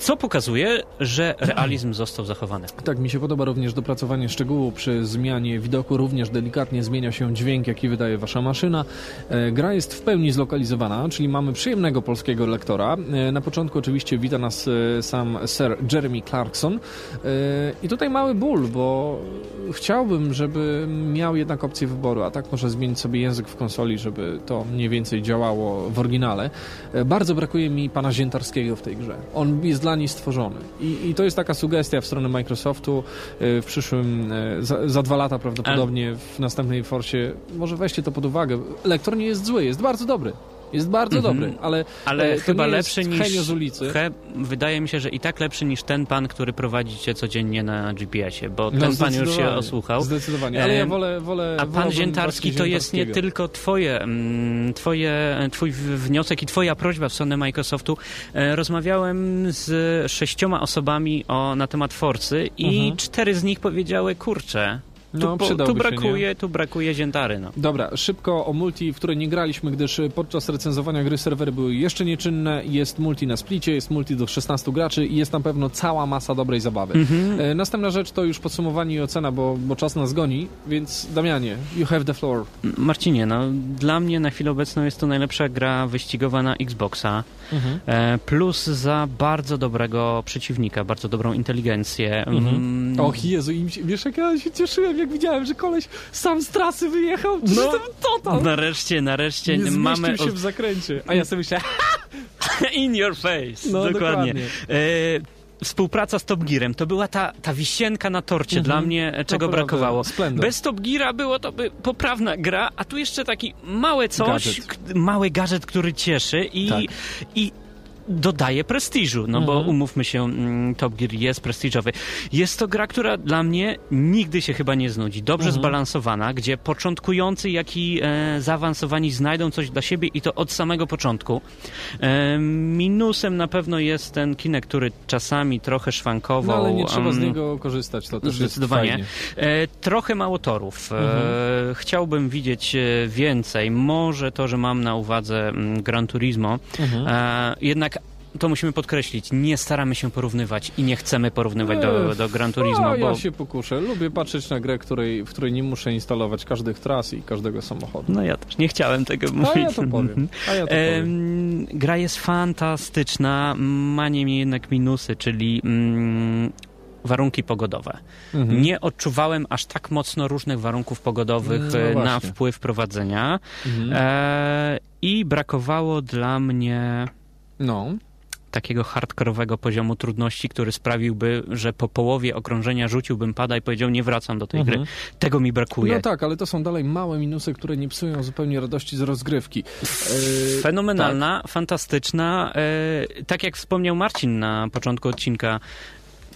co pokazuje, że realizm został zachowany.
Tak, mi się podoba również dopracowanie szczegółu przy zmianie widoku. Również delikatnie zmienia się dźwięk, jaki wydaje wasza maszyna. E, gra jest w pełni zlokalizowana, czyli mamy przyjemnego polskiego lektora. E, na początku oczywiście wita nas e, sam Sir Jeremy Clarkson. I tutaj mały ból, bo chciałbym, żeby miał jednak opcję wyboru, a tak może zmienić sobie język w konsoli, żeby to mniej więcej działało w oryginale. Bardzo brakuje mi pana Ziętarskiego w tej grze. On jest dla dla nich stworzony. I, I, to jest taka sugestia w stronę Microsoftu y, w przyszłym, y, za, za dwa lata prawdopodobnie w następnej Forcie. Może weźcie to pod uwagę. Lektor nie jest zły, jest bardzo dobry. Jest bardzo mm -hmm. dobry, ale,
ale chyba lepszy niż
z ulicy.
He, wydaje mi się, że i tak lepszy niż ten pan, który prowadzi cię codziennie na GPS-ie, bo no, ten pan już się osłuchał.
Zdecydowanie, ale ja wolę, wolę
A pan Ziętarski to jest nie tylko twoje, mm, twoje, twój wniosek i twoja prośba w stronę Microsoftu. E, rozmawiałem z sześcioma osobami o, na temat Forcy i mhm. cztery z nich powiedziały, kurczę, no, tu, tu, brakuje, się, tu brakuje ziętary. No.
Dobra, szybko o multi, w której nie graliśmy, gdyż podczas recenzowania gry serwery były jeszcze nieczynne. Jest multi na splicie, jest multi do 16 graczy i jest na pewno cała masa dobrej zabawy. Mhm. E, następna rzecz to już podsumowanie i ocena, bo, bo czas nas goni, więc Damianie, you have the floor.
Marcinie, no dla mnie na chwilę obecną jest to najlepsza gra wyścigowa na Xboxa. Mhm. E, plus za bardzo dobrego przeciwnika, bardzo dobrą inteligencję. Mhm.
Mm. Och Jezu, im się, wiesz jak ja się cieszyłem, jak widziałem, że koleś sam z trasy wyjechał. No, total.
Nareszcie, nareszcie
Nie
mamy...
się w zakręcie. A ja sobie myślałem, <laughs>
In your face, no, dokładnie. dokładnie. E współpraca z Top Gearem to była ta, ta wisienka na torcie mhm. dla mnie, czego to brakowało. Splendor. Bez Top Geara było to by poprawna gra, a tu jeszcze taki małe coś, gadżet. mały gadżet, który cieszy i, tak. i dodaje prestiżu, no mhm. bo umówmy się, mm, Top Gear jest prestiżowy. Jest to gra, która dla mnie nigdy się chyba nie znudzi. Dobrze mhm. zbalansowana, gdzie początkujący, jak i e, zaawansowani znajdą coś dla siebie i to od samego początku. E, minusem na pewno jest ten kinek, który czasami trochę szwankował.
No ale nie trzeba z niego korzystać, to też Zdecydowanie.
E, trochę mało torów. E, mhm. Chciałbym widzieć e, więcej. Może to, że mam na uwadze mm, Gran Turismo, mhm. E, jednak to musimy podkreślić, nie staramy się porównywać i nie chcemy porównywać do, do Gran Turismo. No,
bo... Ja się pokuszę. Lubię patrzeć na grę, której, w której nie muszę instalować każdych tras i każdego samochodu.
No ja też nie chciałem tego mówić. A
ja to powiem. A ja to <laughs> powiem.
gra jest fantastyczna, ma niemniej jednak minusy, czyli mm, warunki pogodowe. Mhm. Nie odczuwałem aż tak mocno różnych warunków pogodowych no e, na wpływ prowadzenia mhm. e, i brakowało dla mnie no takiego hardkorowego poziomu trudności, który sprawiłby, że po połowie okrążenia rzuciłbym pada i powiedział, nie wracam do tej mhm. gry. Tego mi brakuje.
No tak, ale to są dalej małe minusy, które nie psują zupełnie radości z rozgrywki.
E, Fenomenalna, tak. fantastyczna. E, tak jak wspomniał Marcin na początku odcinka,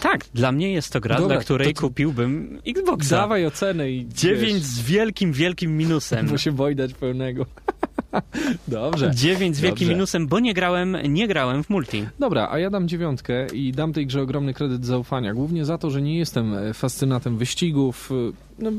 tak, dla mnie jest to gra, Dobra, dla której to, kupiłbym Xboxa.
Dawaj ocenę i...
9 z wielkim, wielkim minusem.
Bo się boi dać pełnego. <laughs> <laughs> Dobrze.
9 z wielkim minusem, bo nie grałem, nie grałem w multi.
Dobra, a ja dam dziewiątkę i dam tej grze ogromny kredyt zaufania. Głównie za to, że nie jestem e, fascynatem wyścigów. E, no,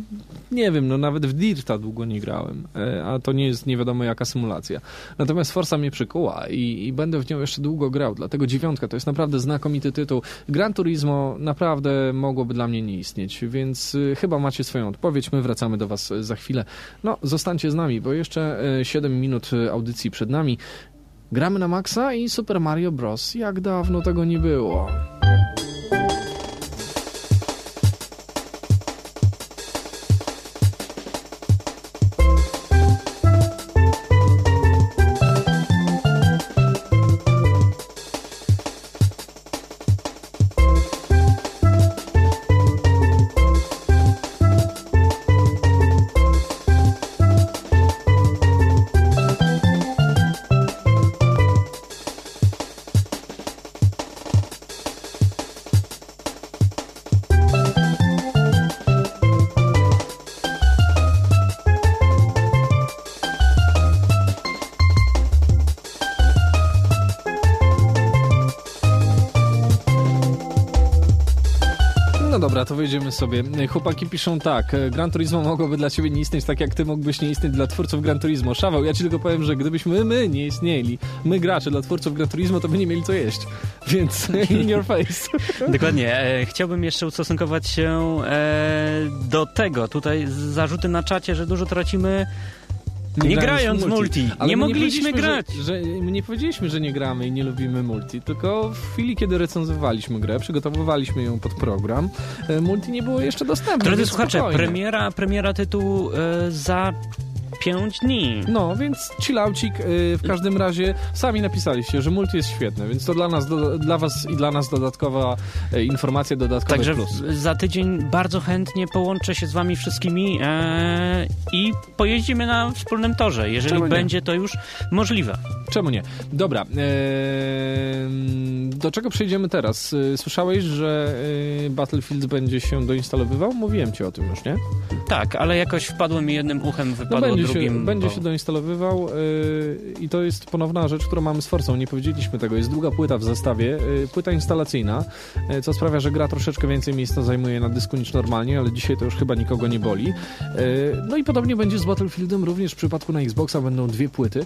nie wiem, no nawet w Dirta długo nie grałem, e, a to nie jest nie wiadomo jaka symulacja. Natomiast Forza mnie przykuła i, i będę w nią jeszcze długo grał, dlatego dziewiątka to jest naprawdę znakomity tytuł. Gran Turismo naprawdę mogłoby dla mnie nie istnieć, więc chyba macie swoją odpowiedź. My wracamy do Was za chwilę. No, zostańcie z nami, bo jeszcze 7 minut audycji przed nami. Gramy na maksa i Super Mario Bros. Jak dawno tego nie było. To wyjdziemy sobie. Chłopaki piszą tak. Gran Turismo mogłoby dla ciebie nie istnieć tak, jak ty mógłbyś nie istnieć dla twórców Gran Turismo. Szawał, ja ci tylko powiem, że gdybyśmy my nie istnieli, my gracze dla twórców Gran Turismo, to by nie mieli co jeść. <laughs> Więc <laughs> in your face. <laughs>
Dokładnie. E, chciałbym jeszcze ustosunkować się e, do tego. Tutaj zarzuty na czacie, że dużo tracimy nie, nie grając multi. multi. Ale nie mogliśmy nie grać.
Że, że, my nie powiedzieliśmy, że nie gramy i nie lubimy multi, tylko w chwili, kiedy recenzowaliśmy grę, przygotowywaliśmy ją pod program, e, multi nie było jeszcze dostępne.
Drodzy słuchacze, premiera, premiera tytułu e, za 5 dni.
No, więc chillaucik yy, w każdym razie sami napisaliście, że multi jest świetne, więc to dla nas, do, dla was i dla nas dodatkowa y, informacja, dodatkowy
Także
plus.
za tydzień bardzo chętnie połączę się z wami wszystkimi e, i pojeździmy na wspólnym torze, jeżeli będzie to już możliwe.
Czemu nie? Dobra. E, do czego przejdziemy teraz? E, słyszałeś, że e, Battlefield będzie się doinstalowywał? Mówiłem ci o tym już, nie?
Tak, ale jakoś wpadło mi jednym uchem, wypadło no
będzie
drugim.
Się, bo... Będzie się doinstalowywał i to jest ponowna rzecz, którą mamy z Forcą. Nie powiedzieliśmy tego. Jest druga płyta w zestawie. Płyta instalacyjna, co sprawia, że gra troszeczkę więcej miejsca zajmuje na dysku niż normalnie, ale dzisiaj to już chyba nikogo nie boli. No i podobnie będzie z Battlefieldem. Również w przypadku na Xboxa będą dwie płyty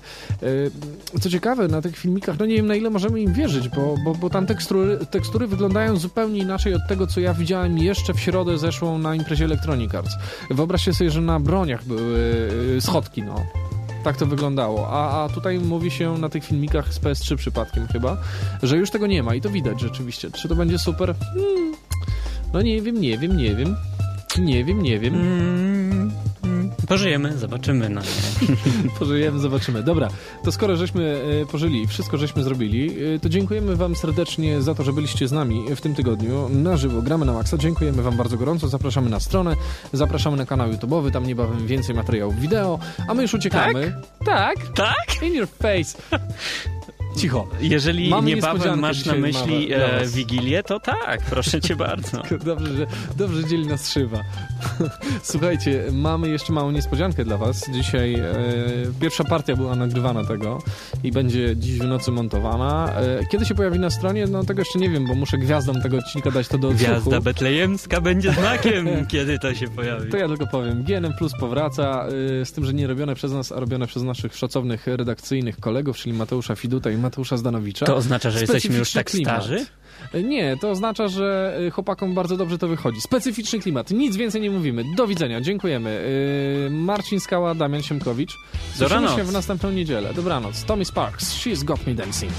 co ciekawe, na tych filmikach, no nie wiem na ile możemy im wierzyć, bo, bo, bo tam tekstury, tekstury wyglądają zupełnie inaczej od tego, co ja widziałem jeszcze w środę zeszłą na imprezie Electronic Arts. Wyobraźcie sobie, że na broniach były y, schodki, no. Tak to wyglądało. A, a tutaj mówi się na tych filmikach z PS3 przypadkiem chyba, że już tego nie ma i to widać rzeczywiście. Czy to będzie super? Hmm. No nie wiem, nie wiem, nie wiem. Nie wiem, nie wiem. Mm,
Pożyjemy, zobaczymy. No <laughs>
Pożyjemy, zobaczymy. Dobra, to skoro żeśmy e, pożyli, wszystko żeśmy zrobili, e, to dziękujemy wam serdecznie za to, że byliście z nami w tym tygodniu na żywo. Gramy na maksa. Dziękujemy wam bardzo gorąco. Zapraszamy na stronę, zapraszamy na kanał YouTube'owy, tam niebawem więcej materiałów wideo, a my już uciekamy.
Tak? Tak? tak?
In your face. <laughs> Cicho.
Jeżeli Mamy niebawem masz na myśli e, Wigilię, to tak, proszę cię <laughs> bardzo.
dobrze, że, dobrze dzieli nas szywa. <laughs> Słuchajcie, mamy jeszcze małą niespodziankę dla was. Dzisiaj e, pierwsza partia była nagrywana tego i będzie dziś w nocy montowana. E, kiedy się pojawi na stronie? No tego jeszcze nie wiem, bo muszę gwiazdom tego odcinka dać to do odsłuchu.
Gwiazda betlejemska będzie znakiem, <laughs> kiedy to się pojawi.
To ja tylko powiem. GNM Plus powraca, e, z tym, że nie robione przez nas, a robione przez naszych szacownych redakcyjnych kolegów, czyli Mateusza Fiduta i Mateusza Zdanowicza.
To oznacza, że jesteśmy już tak klimat. starzy?
Nie, to oznacza, że y, chłopakom bardzo dobrze to wychodzi. Specyficzny klimat. Nic więcej nie mówimy. Do widzenia. Dziękujemy. Y, Marcin Skała, Damian Siemkowicz. Słyszymy się w następną niedzielę. Dobranoc. Tommy Sparks. She's got me dancing.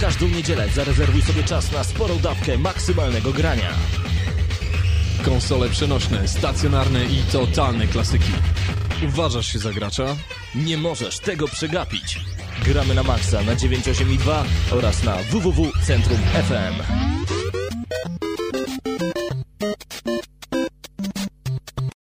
W każdą niedzielę zarezerwuj sobie czas na sporą dawkę maksymalnego grania.
Konsole przenośne, stacjonarne i totalne klasyki. Uważasz się za gracza?
Nie możesz tego przegapić. Gramy na maksa na 982 oraz na www.centrum FM.